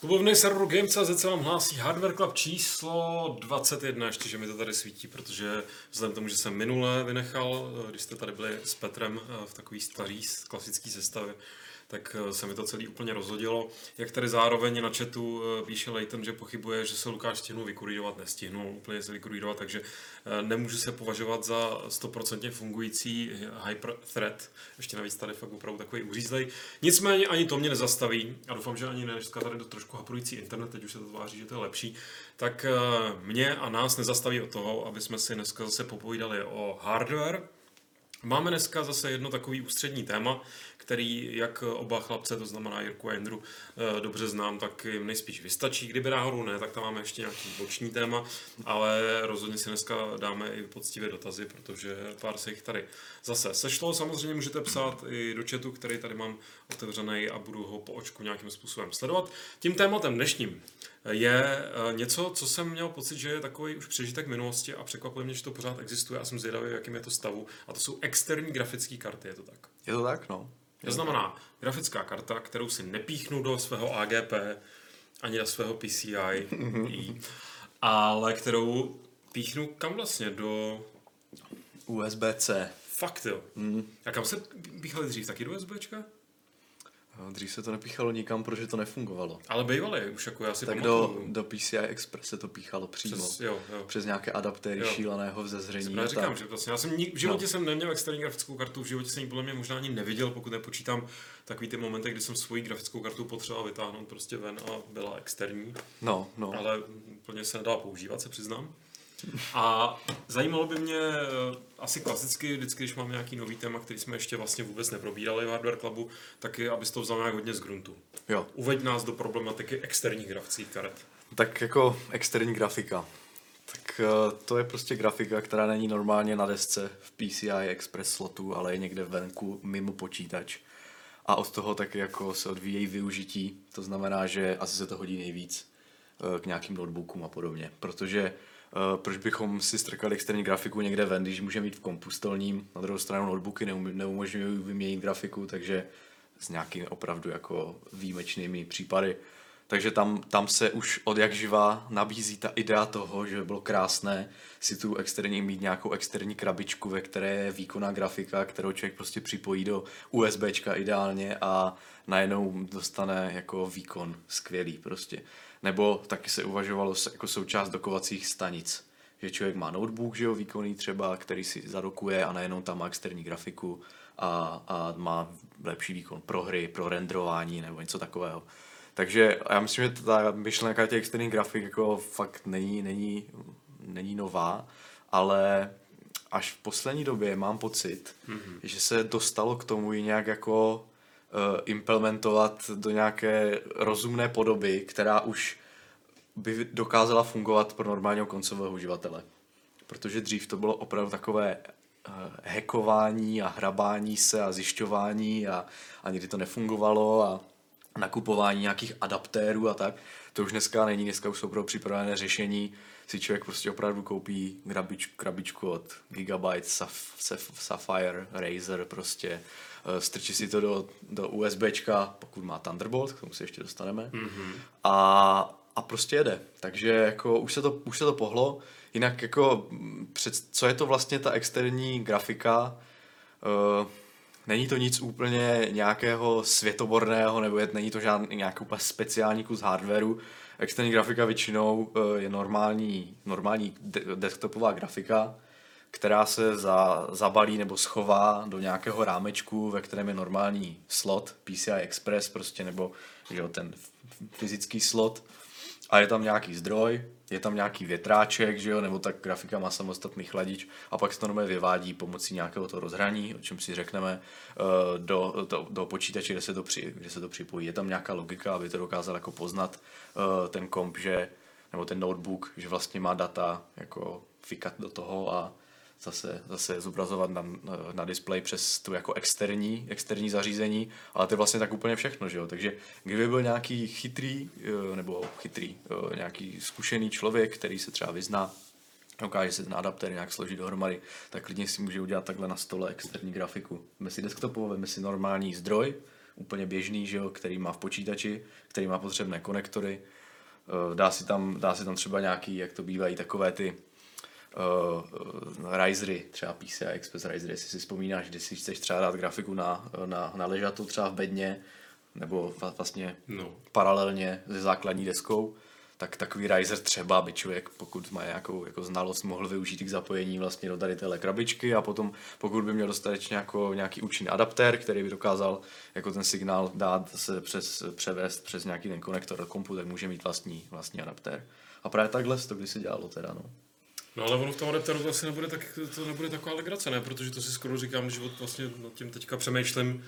klubovny serveru Game.cz se vám hlásí Hardware Club číslo 21, ještě, že mi to tady svítí, protože vzhledem tomu, že jsem minule vynechal, když jste tady byli s Petrem eh, v takový starý klasický sestavě, tak eh, se mi to celý úplně rozhodilo. Jak tady zároveň na chatu eh, píše Leighton, že pochybuje, že se Lukáš stihnul vykurírovat, nestihnul úplně se vykurírovat, takže eh, nemůže se považovat za stoprocentně fungující hyper threat. Ještě navíc tady fakt opravdu takový uřízlej. Nicméně ani to mě nezastaví a doufám, že ani dneska tady do trošku haprující internet, teď už se to tváří, že to je lepší, tak mě a nás nezastaví od toho, aby jsme si dneska zase popovídali o hardware, Máme dneska zase jedno takový ústřední téma, který jak oba chlapce, to znamená Jirku a Jindru, eh, dobře znám, tak jim nejspíš vystačí. Kdyby náhodou ne, tak tam máme ještě nějaký boční téma, ale rozhodně si dneska dáme i poctivé dotazy, protože pár se jich tady zase sešlo. Samozřejmě můžete psát i do chatu, který tady mám otevřený a budu ho po očku nějakým způsobem sledovat. Tím tématem dnešním je eh, něco, co jsem měl pocit, že je takový už přežitek minulosti a překvapuje mě, že to pořád existuje a jsem zvědavý, jakým je to stavu. A to jsou externí grafické karty, je to tak? Je to tak, no. To znamená grafická karta, kterou si nepíchnu do svého AGP ani do svého PCI, ale kterou píchnu kam vlastně? Do USB-C. Fakt jo. Mm. A kam se píchali dřív? Taky do USBčka? Dřív se to nepíchalo nikam, protože to nefungovalo. Ale bývaly už jako já si Tak do, do PCI Express se to píchalo přímo. Přes, jo, jo. Přes nějaké adaptéry jo. šíleného vzezření. Já říkám, že vlastně, já jsem nik, v životě no. jsem neměl externí grafickou kartu, v životě jsem ji podle mě možná ani neviděl, pokud nepočítám takový ty momenty, kdy jsem svoji grafickou kartu potřeboval vytáhnout prostě ven a byla externí. No, no. Ale úplně se nedala používat, se přiznám. A zajímalo by mě eh, asi klasicky, vždycky, když mám nějaký nový téma, který jsme ještě vlastně vůbec neprobírali v Hardware Clubu, tak je, abys to vzal nějak hodně z gruntu. Jo. Uveď nás do problematiky externích grafických karet. Tak jako externí grafika. Tak eh, to je prostě grafika, která není normálně na desce v PCI Express slotu, ale je někde venku mimo počítač. A od toho tak jako se odvíjejí využití. To znamená, že asi se to hodí nejvíc eh, k nějakým notebookům a podobně. Protože proč bychom si strkali externí grafiku někde ven, když můžeme mít v kompu stolním, na druhou stranu notebooky neumožňují vyměnit grafiku, takže s nějakými opravdu jako výjimečnými případy. Takže tam, tam se už od jak živa nabízí ta idea toho, že by bylo krásné si tu externí mít nějakou externí krabičku, ve které je výkonná grafika, kterou člověk prostě připojí do USBčka ideálně a najednou dostane jako výkon skvělý prostě. Nebo taky se uvažovalo jako součást dokovacích stanic, že člověk má notebook, že jo, výkonný třeba, který si zadokuje a najednou tam má externí grafiku a, a má lepší výkon pro hry, pro renderování nebo něco takového. Takže já myslím, že ta myšlenka těch externích grafik jako fakt není, není, není nová, ale až v poslední době mám pocit, mm-hmm. že se dostalo k tomu i nějak jako implementovat do nějaké rozumné podoby, která už by dokázala fungovat pro normálního koncového uživatele. Protože dřív to bylo opravdu takové uh, hackování a hrabání se a zjišťování a, a někdy to nefungovalo a nakupování nějakých adaptérů a tak. To už dneska není, dneska už jsou pro připravené řešení. Si člověk prostě opravdu koupí krabičku, krabičku od Gigabyte, Saf, Saf, Sapphire, Razer prostě. Eh, strčí si to do, do USBčka, pokud má Thunderbolt, k tomu se ještě dostaneme. Mm-hmm. A, a prostě jede. Takže jako už se to, už se to pohlo. Jinak jako před, co je to vlastně ta externí grafika? Uh, Není to nic úplně nějakého světoborného, nebo je, není to žádný nějaký úplně speciální kus hardwareu. Externí grafika většinou eh, je normální, normální desktopová grafika, která se za, zabalí nebo schová do nějakého rámečku, ve kterém je normální slot PCI Express prostě, nebo že ten fyzický slot a je tam nějaký zdroj, je tam nějaký větráček, že jo, nebo tak grafika má samostatný chladič a pak se to normálně vyvádí pomocí nějakého toho rozhraní, o čem si řekneme, eh, do, do, do počítače, kde se, to při, kde se to připojí. Je tam nějaká logika, aby to dokázal jako poznat eh, ten komp, že, nebo ten notebook, že vlastně má data jako fikat do toho a zase, zase zobrazovat na, na display přes tu jako externí, externí zařízení, ale to je vlastně tak úplně všechno, že jo? Takže kdyby byl nějaký chytrý, eh, nebo chytrý, eh, nějaký zkušený člověk, který se třeba vyzná, dokáže se ten adaptér nějak složit dohromady, tak klidně si může udělat takhle na stole externí grafiku. Veme si desktopovou, veme si normální zdroj, úplně běžný, že jo, který má v počítači, který má potřebné konektory. Eh, Dá si tam, dá si tam třeba nějaký, jak to bývají, takové ty uh, risery, třeba PCI Express risery, jestli si vzpomínáš, když si chceš třeba dát grafiku na, na, na ležatu třeba v bedně, nebo vlastně No. paralelně se základní deskou, tak takový riser třeba by člověk, pokud má nějakou jako znalost, mohl využít k zapojení vlastně do tady téhle krabičky a potom, pokud by měl dostatečně jako nějaký účinný adaptér, který by dokázal jako ten signál dát se přes, převést přes nějaký ten konektor do kompu, tak může mít vlastní, vlastní adaptér. A právě takhle se to kdysi dělalo teda, no. No ale ono v tom adapteru to asi nebude, tak, to nebude taková legrace, ne? Protože to si skoro říkám, od- vlastně nad tím teďka přemýšlím,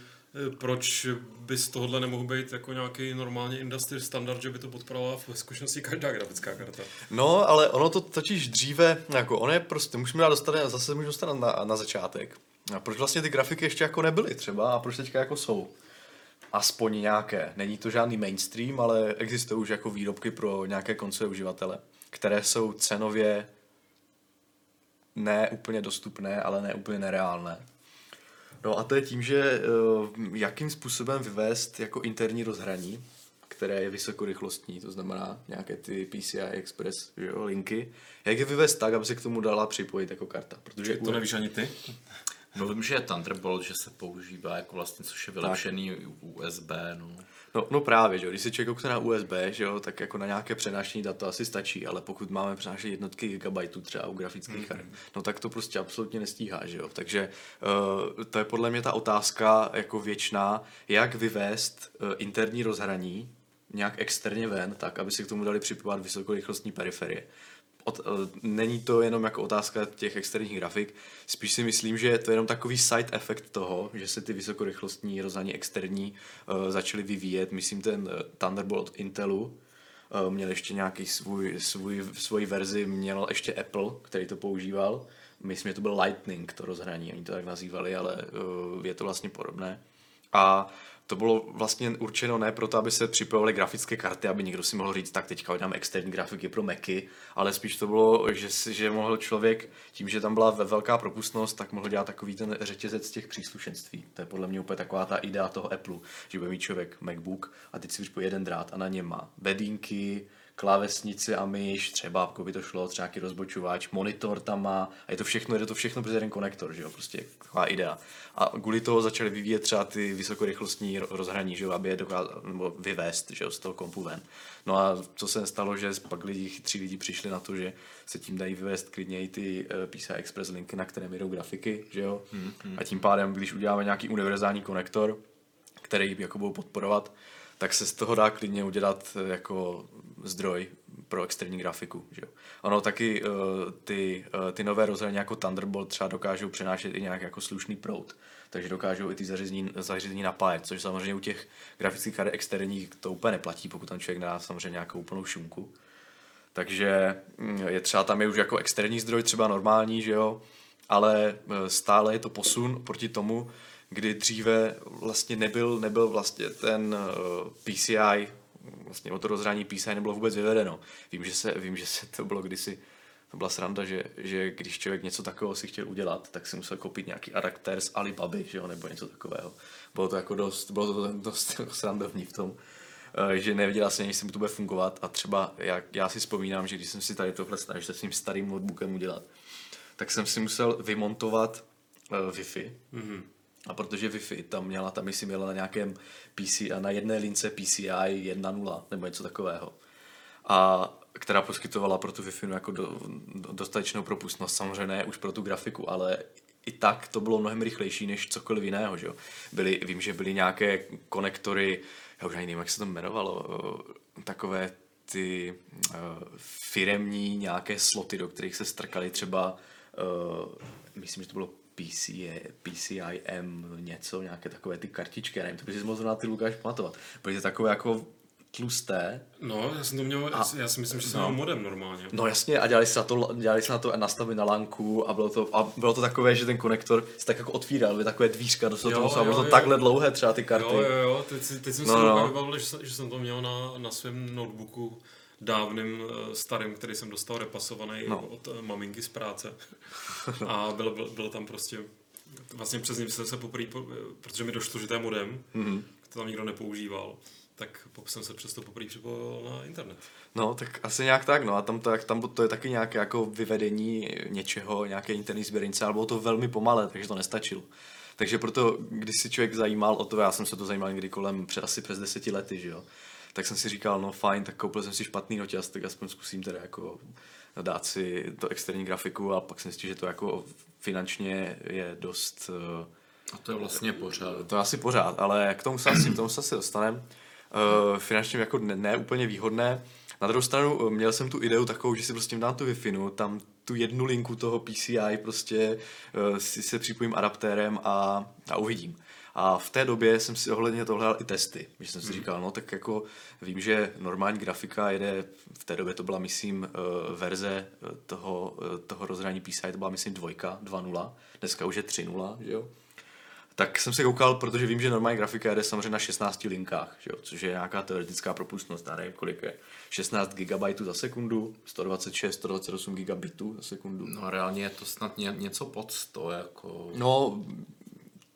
eh, proč by z tohohle nemohl být jako nějaký normálně industry standard, že by to podporovala v zkušenosti každá grafická karta. No, ale ono to totiž dříve, jako ono je prostě, musíme dát dostat, zase můžu dostat na, na začátek. A proč vlastně ty grafiky ještě jako nebyly třeba a proč teďka jako jsou? Aspoň nějaké. Není to žádný mainstream, ale existují už jako výrobky pro nějaké koncové uživatele, které jsou cenově ne úplně dostupné, ale ne úplně nereálné. No a to je tím, že uh, jakým způsobem vyvést jako interní rozhraní, které je vysokorychlostní, to znamená nějaké ty PCI Express že jo, linky, jak je vyvést tak, aby se k tomu dala připojit jako karta. Protože To nevíš ani ty? No vím, že je Thunderbolt, že se používá jako vlastně, což je vylepšený USB, no. No, no právě, že jo, když se člověk koukne na USB, že jo, tak jako na nějaké přenášení data asi stačí, ale pokud máme přenášet jednotky gigabajtů třeba u grafických kart, no tak to prostě absolutně nestíhá, že jo. Takže uh, to je podle mě ta otázka jako věčná, jak vyvést uh, interní rozhraní nějak externě ven, tak aby si k tomu dali připojovat vysokorychlostní periferie. Od, uh, není to jenom jako otázka těch externích grafik, spíš si myslím, že je to jenom takový side effect toho, že se ty vysokorychlostní rozhraní externí uh, začaly vyvíjet. Myslím ten uh, Thunderbolt Intelu, uh, měl ještě nějaký svůj, svůj, svoji verzi, měl ještě Apple, který to používal. Myslím, že to byl Lightning, to rozhraní, oni to tak nazývali, ale uh, je to vlastně podobné. A to bylo vlastně určeno ne proto, aby se připojovaly grafické karty, aby někdo si mohl říct, tak teďka udělám externí grafiky pro Macy, ale spíš to bylo, že, že mohl člověk, tím, že tam byla ve velká propustnost, tak mohl dělat takový ten řetězec těch příslušenství. To je podle mě úplně taková ta idea toho Apple, že bude mít člověk MacBook a teď si připojí jeden drát a na něm má bedínky, klávesnici a myš, třeba, jako by to šlo, třeba nějaký rozbočovač, monitor tam má a je to všechno, je to všechno přes jeden konektor, že jo, prostě taková idea. A kvůli toho začali vyvíjet třeba ty vysokorychlostní ro- rozhraní, že jo, aby je dokázali, nebo vyvést, že jo, z toho kompu ven. No a co se stalo, že pak lidi, chytří lidi přišli na to, že se tím dají vyvést klidně i ty uh, PCI Express linky, na které jdou grafiky, že jo. Mm-hmm. A tím pádem, když uděláme nějaký univerzální konektor, který jako budou podporovat, tak se z toho dá klidně udělat eh, jako zdroj pro externí grafiku. Že? Ono taky uh, ty, uh, ty nové rozhraní jako Thunderbolt třeba dokážou přenášet i nějak jako slušný proud, takže dokážou i ty zařízení, zařízení napájet, což samozřejmě u těch grafických karet externích to úplně neplatí, pokud tam člověk dá samozřejmě nějakou úplnou šumku. Takže mm, je třeba tam je už jako externí zdroj třeba normální, že jo, ale stále je to posun proti tomu, kdy dříve vlastně nebyl, nebyl vlastně ten uh, PCI, vlastně o to rozhrání PCI nebylo vůbec vyvedeno. Vím, že se, vím, že se to bylo kdysi, to byla sranda, že, že když člověk něco takového si chtěl udělat, tak si musel koupit nějaký adaptér z Alibaby, že jo, nebo něco takového. Bylo to jako dost, bylo to dost jako srandovní v tom eh, že nevěděla jsem, jestli mu to bude fungovat a třeba já, já si vzpomínám, že když jsem si tady tohle snažil se svým starým notebookem udělat, tak jsem si musel vymontovat uh, Wi-Fi, mm-hmm. A protože Wi-Fi tam měla, tam myslím měla na nějakém PC a na jedné lince PCI 1.0 nebo něco takového. A která poskytovala pro tu Wi-Fi jako do, do, dostatečnou propustnost, samozřejmě ne už pro tu grafiku, ale i tak to bylo mnohem rychlejší než cokoliv jiného. Že jo? Byly, vím, že byly nějaké konektory, já už ani nevím, jak se to jmenovalo, takové ty uh, firemní nějaké sloty, do kterých se strkali třeba, uh, myslím, že to bylo PCI, PCIM něco, nějaké takové ty kartičky, já nevím, to by si mohl zrovna ty Lukáš pamatovat. Byly to takové jako tlusté. No, já jsem to měl, A- já si myslím, že jsem no. měl modem normálně. No jasně, a dělali se na to, dělali se na to nastavit na lanku a bylo to, a bylo to takové, že ten konektor se tak jako otvíral, byly takové dvířka, do Jo, toho muselo, bylo jo, to jo. takhle dlouhé třeba ty karty. Jo, jo, jo, teď, teď jsem No, si no. no. vybavil, že, jsem- že jsem to měl na, na svém notebooku dávným eh, starým, který jsem dostal repasovaný No. od eh, maminky z práce. A bylo, bylo, bylo tam prostě vlastně přes něj jsem se poprvé, po- protože mi došlo, že to je modem, mm-hmm. to tam nikdo nepoužíval, tak jsem se přesto poprvé připojil na internet. No, tak asi nějak tak, no a tam to, jak tam to je taky nějaké jako vyvedení něčeho, nějaké interní sběrnice, ale bylo to velmi pomalé, takže to nestačilo. Takže proto, když si člověk zajímal o to, já jsem se to zajímal někdy kolem před, asi přes deseti lety, že jo, tak jsem si říkal, no fajn, tak koupil jsem si špatný noťaz, tak aspoň zkusím teda jako dát si to externí grafiku a pak jsem zjistil, že to jako finančně je dost eh, A to je vlastně pořád. to je asi pořád, ale k tomu se asi, k tomu se asi dostaneme. Uh, finančně jako ne, ne úplně výhodné. Na druhou stranu eh, měl jsem tu ideu takovou, že si prostě dám tu wi tam tu jednu linku toho PCI prostě uh, si se připojím adaptérem a, a uvidím. A v té době jsem si ohledně toho hledal i testy, že jsem si říkal, no tak jako vím, že normální grafika jede, v té době to byla, myslím, eh, verze eh, toho, eh, toho rozhraní PCI, to byla, myslím, dvojka, 2.0, dneska už je 3.0, že jo? Tak jsem se koukal, protože vím, že normální grafika jede samozřejmě na 16 linkách, že jo? což je nějaká teoretická propustnost, já nevím, kolik je. 16 GB za sekundu, 126, 128 GB za sekundu. No reálně je to snad ně, něco pod 100, jako... No,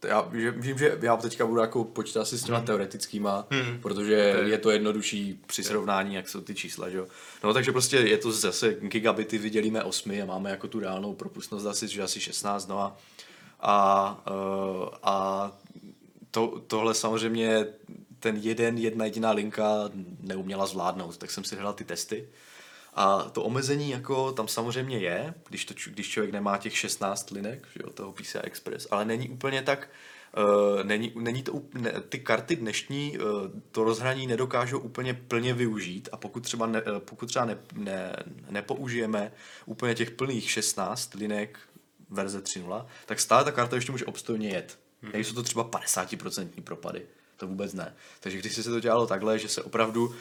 já vím, že já teďka budu jako počítat si s těma Hmm. teoretickýma, protože je to jednodušší při srovnání, jak jsou ty čísla, že jo. No takže prostě je to zase gigabity vydělíme 8 a máme jako tu reálnou propustnost asi, že asi 16, no a, a, eh, a to, tohle samozřejmě ten jeden, jedna jediná linka neuměla zvládnout, tak jsem si hledal ty testy. A to omezení jako tam samozřejmě je, když, to, když člověk nemá těch 16 linek, že jo, toho PCI Express, ale není úplně tak, uh, není, není to, ne, ty karty dnešní uh, to rozhraní nedokážou úplně plně využít a pokud třeba, ne, eh, pokud třeba ne, ne, nepoužijeme úplně těch plných 16 linek verze 3.0, tak stále ta karta ještě může obstojně jet. Mm-hmm. Nejsou to třeba 50% propady. To vůbec ne. Takže když se to dělalo takhle, že se opravdu uh,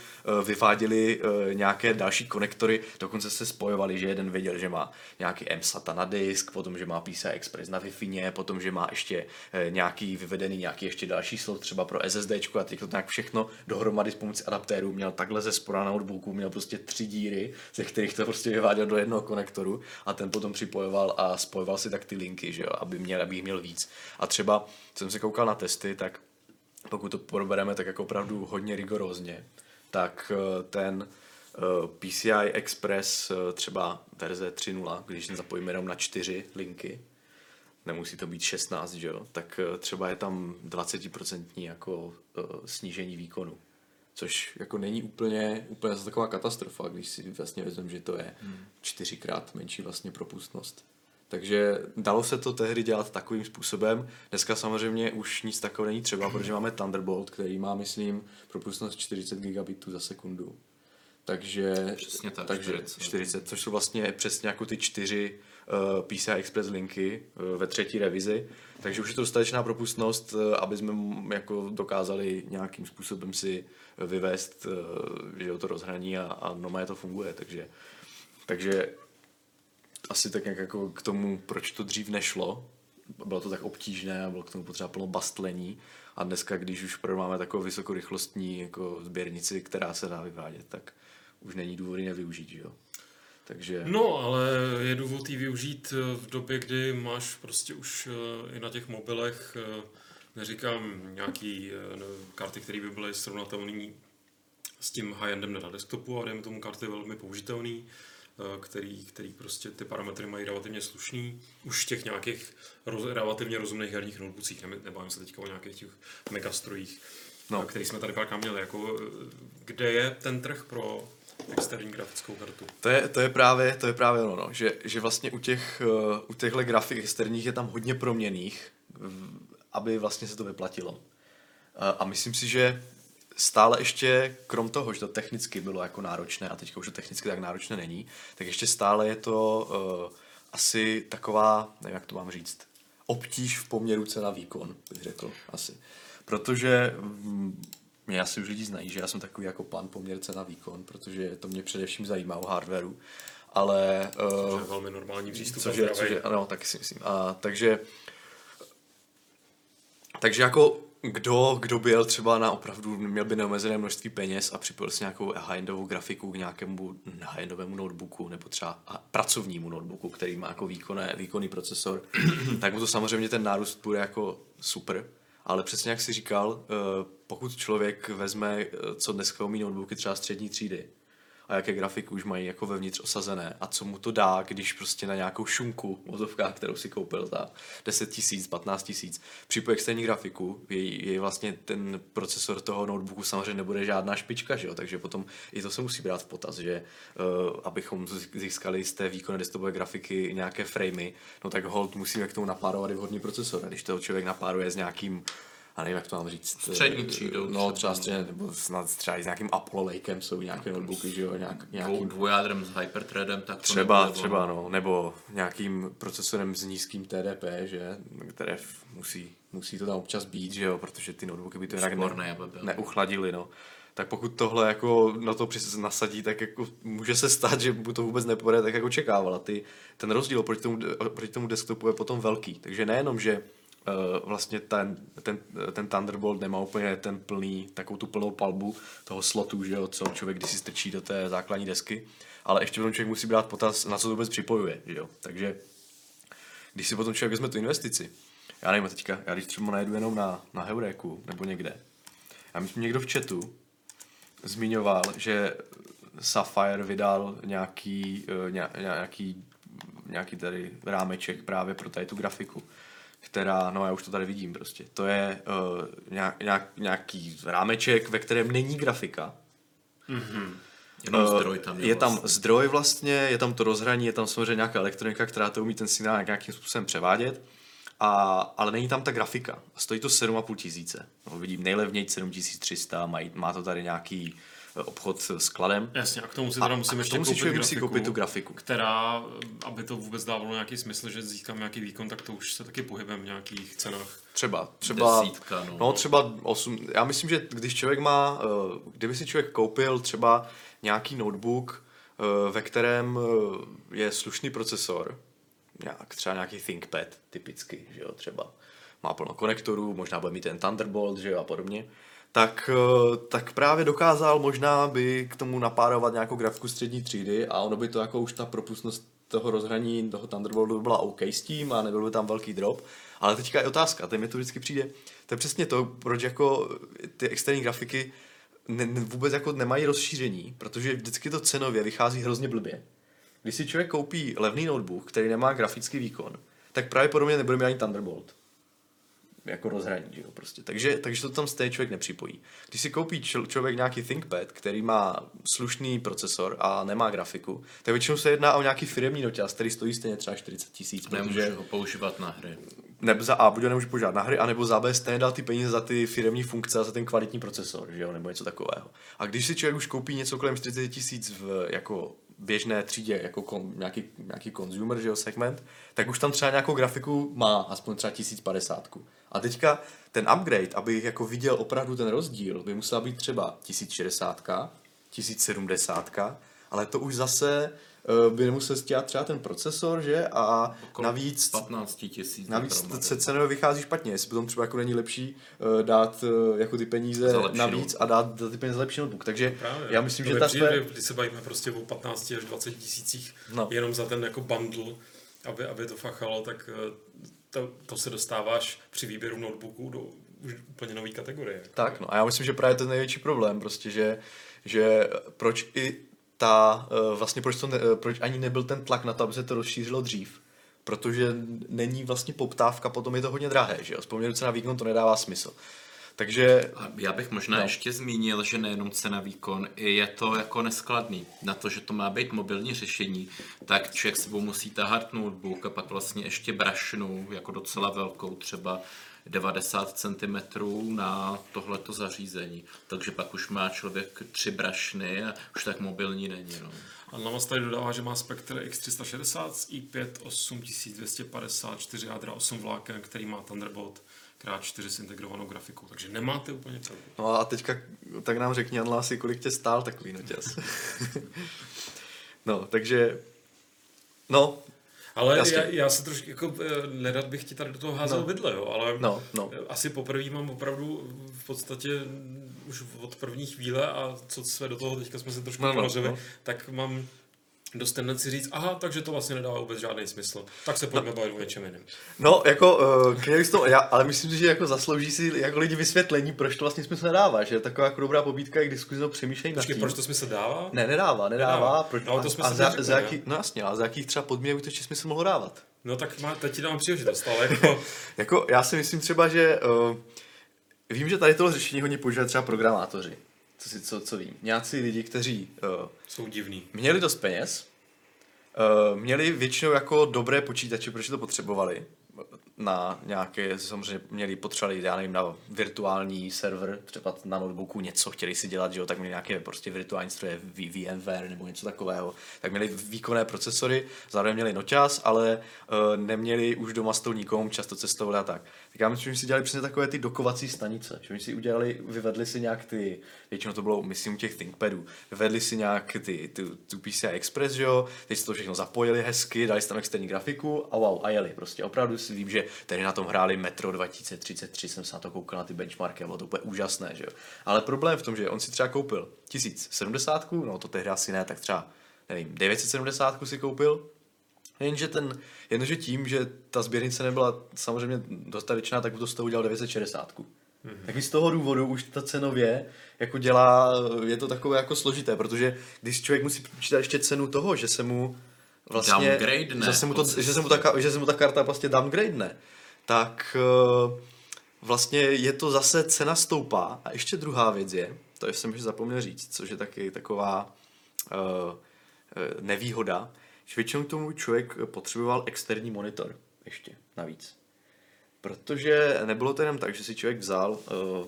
vyváděly uh, nějaké další konektory, dokonce se spojovali, že jeden věděl, že má nějaký MSATA na disk, potom, že má PCI Express na Wi-Fi, potom, že má ještě uh, nějaký vyvedený nějaký ještě další slot třeba pro SSD a teď to nějak všechno dohromady s pomocí adaptérů měl takhle ze spora na notebooku, měl prostě tři díry, ze kterých to prostě vyváděl do jednoho konektoru a ten potom připojoval a spojoval si tak ty linky, že jo, aby měl, aby jich měl víc. A třeba jsem se koukal na testy, tak pokud to probereme tak jako opravdu hodně rigorózně, tak eh, ten eh, PCI Express eh, třeba verze 3.0, když zapojíme jenom na čtyři linky, nemusí to být 16, že jo, tak třeba je tam 20% jako snížení výkonu. Což jako není úplně, úplně taková katastrofa, když si vlastně vezmeme, že to je čtyřikrát menší vlastně propustnost. Takže dalo se to tehdy dělat takovým způsobem. Dneska samozřejmě už nic takového není třeba, protože máme Thunderbolt, který má, myslím, propustnost 40 gigabitů za sekundu. Takže, Přesně tak, takže 40. 40, což jsou vlastně přesně jako ty čtyři uh, PCI Express linky uh, ve třetí revizi. Takže už je to dostatečná propustnost, uh, aby jsme m- jako dokázali nějakým způsobem si eh, vyvést uh, že to rozhraní a, a normálně to funguje. Takže, takže asi tak nějak jako k tomu, proč to dřív nešlo. Bylo to tak obtížné a bylo k tomu potřeba plno bastlení. A dneska, když už máme takovou vysokorychlostní jako sběrnici, která se dá vyvádět, tak už není důvody nevyužít, jo. Takže... No, ale je důvod ji využít eh, v době, kdy máš prostě už eh, i na těch mobilech, eh, neříkám nějaký karty, které by byly srovnatelné s tím high-endem na desktopu, ale dejme tomu karty velmi použitelný, eh, který, který prostě ty parametry mají relativně slušný. Už v těch nějakých roz, relativně rozumných herních notebookích, ne- nebavím se teďka o nějakých těch megastrojích, No. no. který jsme tady párkrát měli. Jako, eh, kde je ten trh pro externí grafickou kartu? To je, to je právě, to je právě ono, no, že, že vlastně u, těch, u těchto grafik externích je tam hodně proměných, aby vlastně se to vyplatilo. A myslím si, že stále ještě, krom toho, že to technicky bylo jako náročné, a teďka už to technicky tak náročné není, tak ještě stále je to uh, asi taková, nevím, jak to mám říct, obtíž v poměru cena výkon, bych řekl asi. Protože mm, mě asi už lidi znají, že já jsem takový jako pan poměr cena výkon, protože to mě především zajímá o hardwareu. Ale... To Uh, je velmi normální přístup. což je, což je, ano, taky si myslím. A, takže, takže jako kdo, kdo by jel třeba na opravdu, měl by neomezené množství peněz a připojil si nějakou high-endovou grafiku k nějakému high-endovému notebooku nebo třeba pracovnímu notebooku, který má jako výkonné, výkonný procesor, tak mu to samozřejmě ten nárůst bude jako super. Ale přesně jak si říkal, eh, pokud člověk vezme, eh, co dneska umí notebooky třeba střední třídy, a jaké grafiky už mají jako vevnitř osazené a co mu to dá, když prostě na nějakou šunku vozovka, kterou si koupil za 10 tisíc, 15 tisíc, připojí externí grafiku, je, je vlastně ten procesor toho notebooku samozřejmě nebude žádná špička, že jo? takže potom i to se musí brát v potaz, že uh, abychom získali z té výkonné desktopové grafiky nějaké framey, no tak hold musíme k tomu napárovat i vhodný procesor. Když to člověk napáruje s nějakým a nevím, jak to mám říct. Střední třídou. No, třeba středně, nebo snad třeba i s nějakým Apollo Lakem jsou nějaké notebooky, že jo, nějak, nějakým... Dvojádrem s Hyperthreadem, tak to Třeba, třeba, no, nebo nějakým procesorem s nízkým TDP, že, které musí, musí to tam občas být, že jo, protože ty notebooky by to jinak ne, neuchladili, no tak pokud tohle jako na to nasadí, tak jako může se stát, že mu to vůbec nepůjde tak, jako očekával. Ty, ten rozdíl proti tomu, proti tomu desktopu je potom velký. Takže nejenom, že vlastně ten, ten, ten Thunderbolt nemá úplně ten plný, takovou tu plnou palbu toho slotu, že jo, co člověk když si strčí do té základní desky, ale ještě potom člověk musí brát potaz, na co to vůbec připojuje, že jo. Takže když si potom člověk vezme tu investici, já nevím, teďka, já když třeba najedu jenom na, na Heuréku nebo někde, já myslím, někdo v chatu zmiňoval, že Sapphire vydal nějaký, uh, nějaký, nějaký tady rámeček právě pro tady tu grafiku která, no já už to tady vidím prostě, to je uh, nějak, nějak, nějaký rámeček, ve kterém není grafika. Mm-hmm. Jenom uh, zdroj tam je, je tam vlastně. zdroj vlastně, je tam to rozhraní, je tam samozřejmě nějaká elektronika, která to umí ten signál nějakým způsobem převádět, a, ale není tam ta grafika. Stojí to 7,5 tisíce. No, vidím nejlevněji 7300, má, má to tady nějaký obchod s kladem. Jasně, a k tomu si teda musím ještě koupit, grafiku, musí koupit tu grafiku. Která, aby to vůbec dávalo nějaký smysl, že získám nějaký výkon, tak to už se taky pohybem v nějakých cenách. Třeba, třeba, Desítka, no. no. třeba 8, já myslím, že když člověk má, eh, kdyby si člověk koupil třeba nějaký notebook, eh, ve kterém eh, je slušný procesor, nějak, třeba nějaký ThinkPad typicky, že jo, třeba má plno konektorů, možná bude mít ten Thunderbolt, že jo, a podobně, tak, eh, tak právě dokázal možná by k tomu napárovat nějakou grafiku střední třídy a ono by to jako už ta propustnost toho rozhraní toho Thunderboltu byla OK s tím a nebyl by tam velký drop. Ale teďka je otázka, teď mi to vždycky přijde, to je přesně to, proč jako ty externí grafiky ne, ne, vůbec jako nemají rozšíření, protože vždycky to cenově vychází hrozně blbě. Když si člověk koupí levný notebook, který nemá grafický výkon, tak právě podobně nebude mít ani Thunderbolt jako rozhraní, že jo, prostě. Takže, takže to tam stejně člověk nepřipojí. Když si koupí č- člověk nějaký ThinkPad, který má slušný procesor a nemá grafiku, tak většinou se jedná o nějaký firmní noťaz, který stojí stejně třeba 40 tisíc. Nemůže ho používat na hry. Ne, za A, buď ho nemůže používat na hry, anebo za B stejně dal ty peníze za ty firmní funkce a za ten kvalitní procesor, že jo, nebo něco takového. A když si člověk už koupí něco kolem 40 tisíc v, jako běžné třídě jako kon, nějaký, nějaký consumer že jo, segment, tak už tam třeba nějakou grafiku má, aspoň třeba 1050. A teďka ten upgrade, aby jako viděl opravdu ten rozdíl, by musela být třeba 1060, 1070, ale to už zase uh, by nemusel stěhat třeba ten procesor, že? A Okolo navíc... 15 tisíc. Navíc se cenově vychází špatně, jestli potom třeba jako není lepší uh, dát uh, jako ty peníze navíc a dát, dát ty peníze lepší notebook. Takže no právě, já myslím, to že ta své... Když se bavíme prostě o 15 až 20 tisících no. jenom za ten jako bundle, aby, aby to fachalo, tak to, to se dostáváš při výběru notebooku do už úplně nové kategorie. Tak, no a já myslím, že právě to je největší problém, prostě, že, že proč i ta, eh, vlastně proč, to ne, eh, proč ani nebyl ten tlak na to, aby se to rozšířilo dřív, protože není vlastně poptávka, potom je to hodně drahé, že jo, z na výkon to nedává smysl. Takže... Já bych možná no. ještě zmínil, že nejenom cena výkon, je to jako neskladný. Na to, že to má být mobilní řešení, tak člověk sebou musí tahat notebook a pak vlastně ještě brašnu, jako docela velkou, třeba 90 cm na tohleto zařízení. Takže pak už má člověk tři brašny a už tak mobilní není. No. A Navas tady dodává, že má Spectre X360 s i5 8254 jádra 8 vláken, který má Thunderbolt 4 s integrovanou grafikou, takže nemáte úplně pravdu. No a teďka tak nám řekni, Anlasi, kolik tě stál takový noťaz. no, takže, no, Ale Jasně. já, já se trošku, jako, eh, nerad bych ti tady do toho házel No. vidle, jo, ale No, no. eh, asi poprvé mám opravdu v podstatě už od první chvíle a co jsme do toho teďka jsme se trošku No, no, no. tak mám dost tendenci říct, aha, takže to vlastně nedává vůbec žádný smysl. Tak se pojďme bavit o něčem jiném. No, jako, uh, Chaos to, já, ale myslím si, že jako zaslouží si jako lidi vysvětlení, proč to vlastně smysl nedává, že je taková jako dobrá pobídka, jak diskuzi no přemýšlej nad tím. proč to smysl dává? Ne, nedává, nedává. Nedává. Proč, No, ale to a, a za, řekli, za jaký, no jasně, ale za jakých třeba podmínek by to ještě smysl mohlo dávat? No tak má, teď ti dám příležitost, ale jako, Jako, já si myslím třeba, že uh, vím, že tady tohle řešení hodně používají třeba programátoři. Co, si, co, co vím. Nějací lidi, kteří uh, jsou divný. měli dost peněz, uh, měli většinou jako dobré počítače, protože to potřebovali na nějaké, samozřejmě měli potřebovali, já nevím, na virtuální server, třeba na notebooku něco chtěli si dělat, že jo, tak měli nějaké prostě virtuální stroje, VMware nebo něco takového, tak měli výkonné procesory, zároveň měli noťaz, ale uh, neměli už doma stolníkom, často cestovali a tak. Tak já myslím, že si dělali přesně takové ty dokovací stanice, že oni si udělali, vyvedli si nějak ty, většinou to bylo, myslím, u těch ThinkPadů, vyvedli si nějak ty, tu, tu PCI Express, že jo, teď si to všechno zapojili hezky, dali si tam externí grafiku a wow, a jeli prostě. Opravdu si vím, že tady na tom hráli Metro 2033, jsem se na to koukal na ty benchmarky bylo to úplně úžasné, že jo. Ale problém v tom, že on si třeba koupil 1070, no to tehdy asi ne, tak třeba, nevím, 970 si koupil, Jenže ten, jenže tím, že ta sběrnice nebyla samozřejmě dostatečná, tak to z toho udělal 960. Mm-hmm. Tak i z toho důvodu už ta cenově jako dělá, je to takové jako složité, protože když člověk musí počítat ještě cenu toho, že se mu vlastně, že se mu, to, že, se mu ta, že se mu ta karta vlastně downgrade tak eh, vlastně je to zase cena stoupá. A ještě druhá věc je, to jsem ještě zapomněl říct, což je taky taková uh, nevýhoda, že většinou k tomu člověk potřeboval externí monitor ještě navíc. Protože nebylo to jenom tak, že si člověk vzal, uh,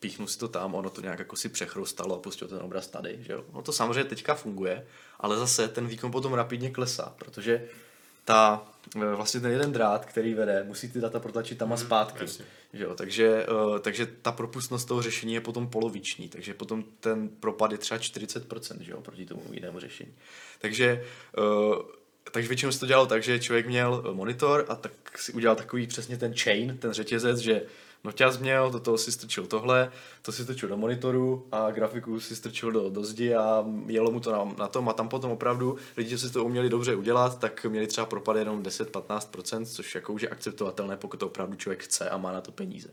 píchnul si to tam, ono to nějak jako si přechrostalo a pustil ten obraz tady, že jo. No to samozřejmě teďka funguje, ale zase ten výkon potom rapidně klesá, protože ta, eh, vlastně ten jeden drát, který vede, musí ty data protlačit tam a zpátky. jasně. Že jo, takže, uh, takže ta propustnost toho řešení je potom poloviční, takže potom ten propad je třeba 40%, že jo, proti tomu jinému řešení. Takže, uh, takže většinou se to dělalo tak, že člověk měl eh, monitor a tak si udělal takový přesně ten chain, ten řetězec, že noťaz měl, do toho si strčil tohle, to si strčil do monitoru a grafiku si strčil do, do zdi a jelo mu to na, na tom a tam potom opravdu lidi, co si to uměli dobře udělat, tak měli třeba propad jenom 10-15%, což jako už je akceptovatelné, pokud to opravdu člověk chce a má na to peníze.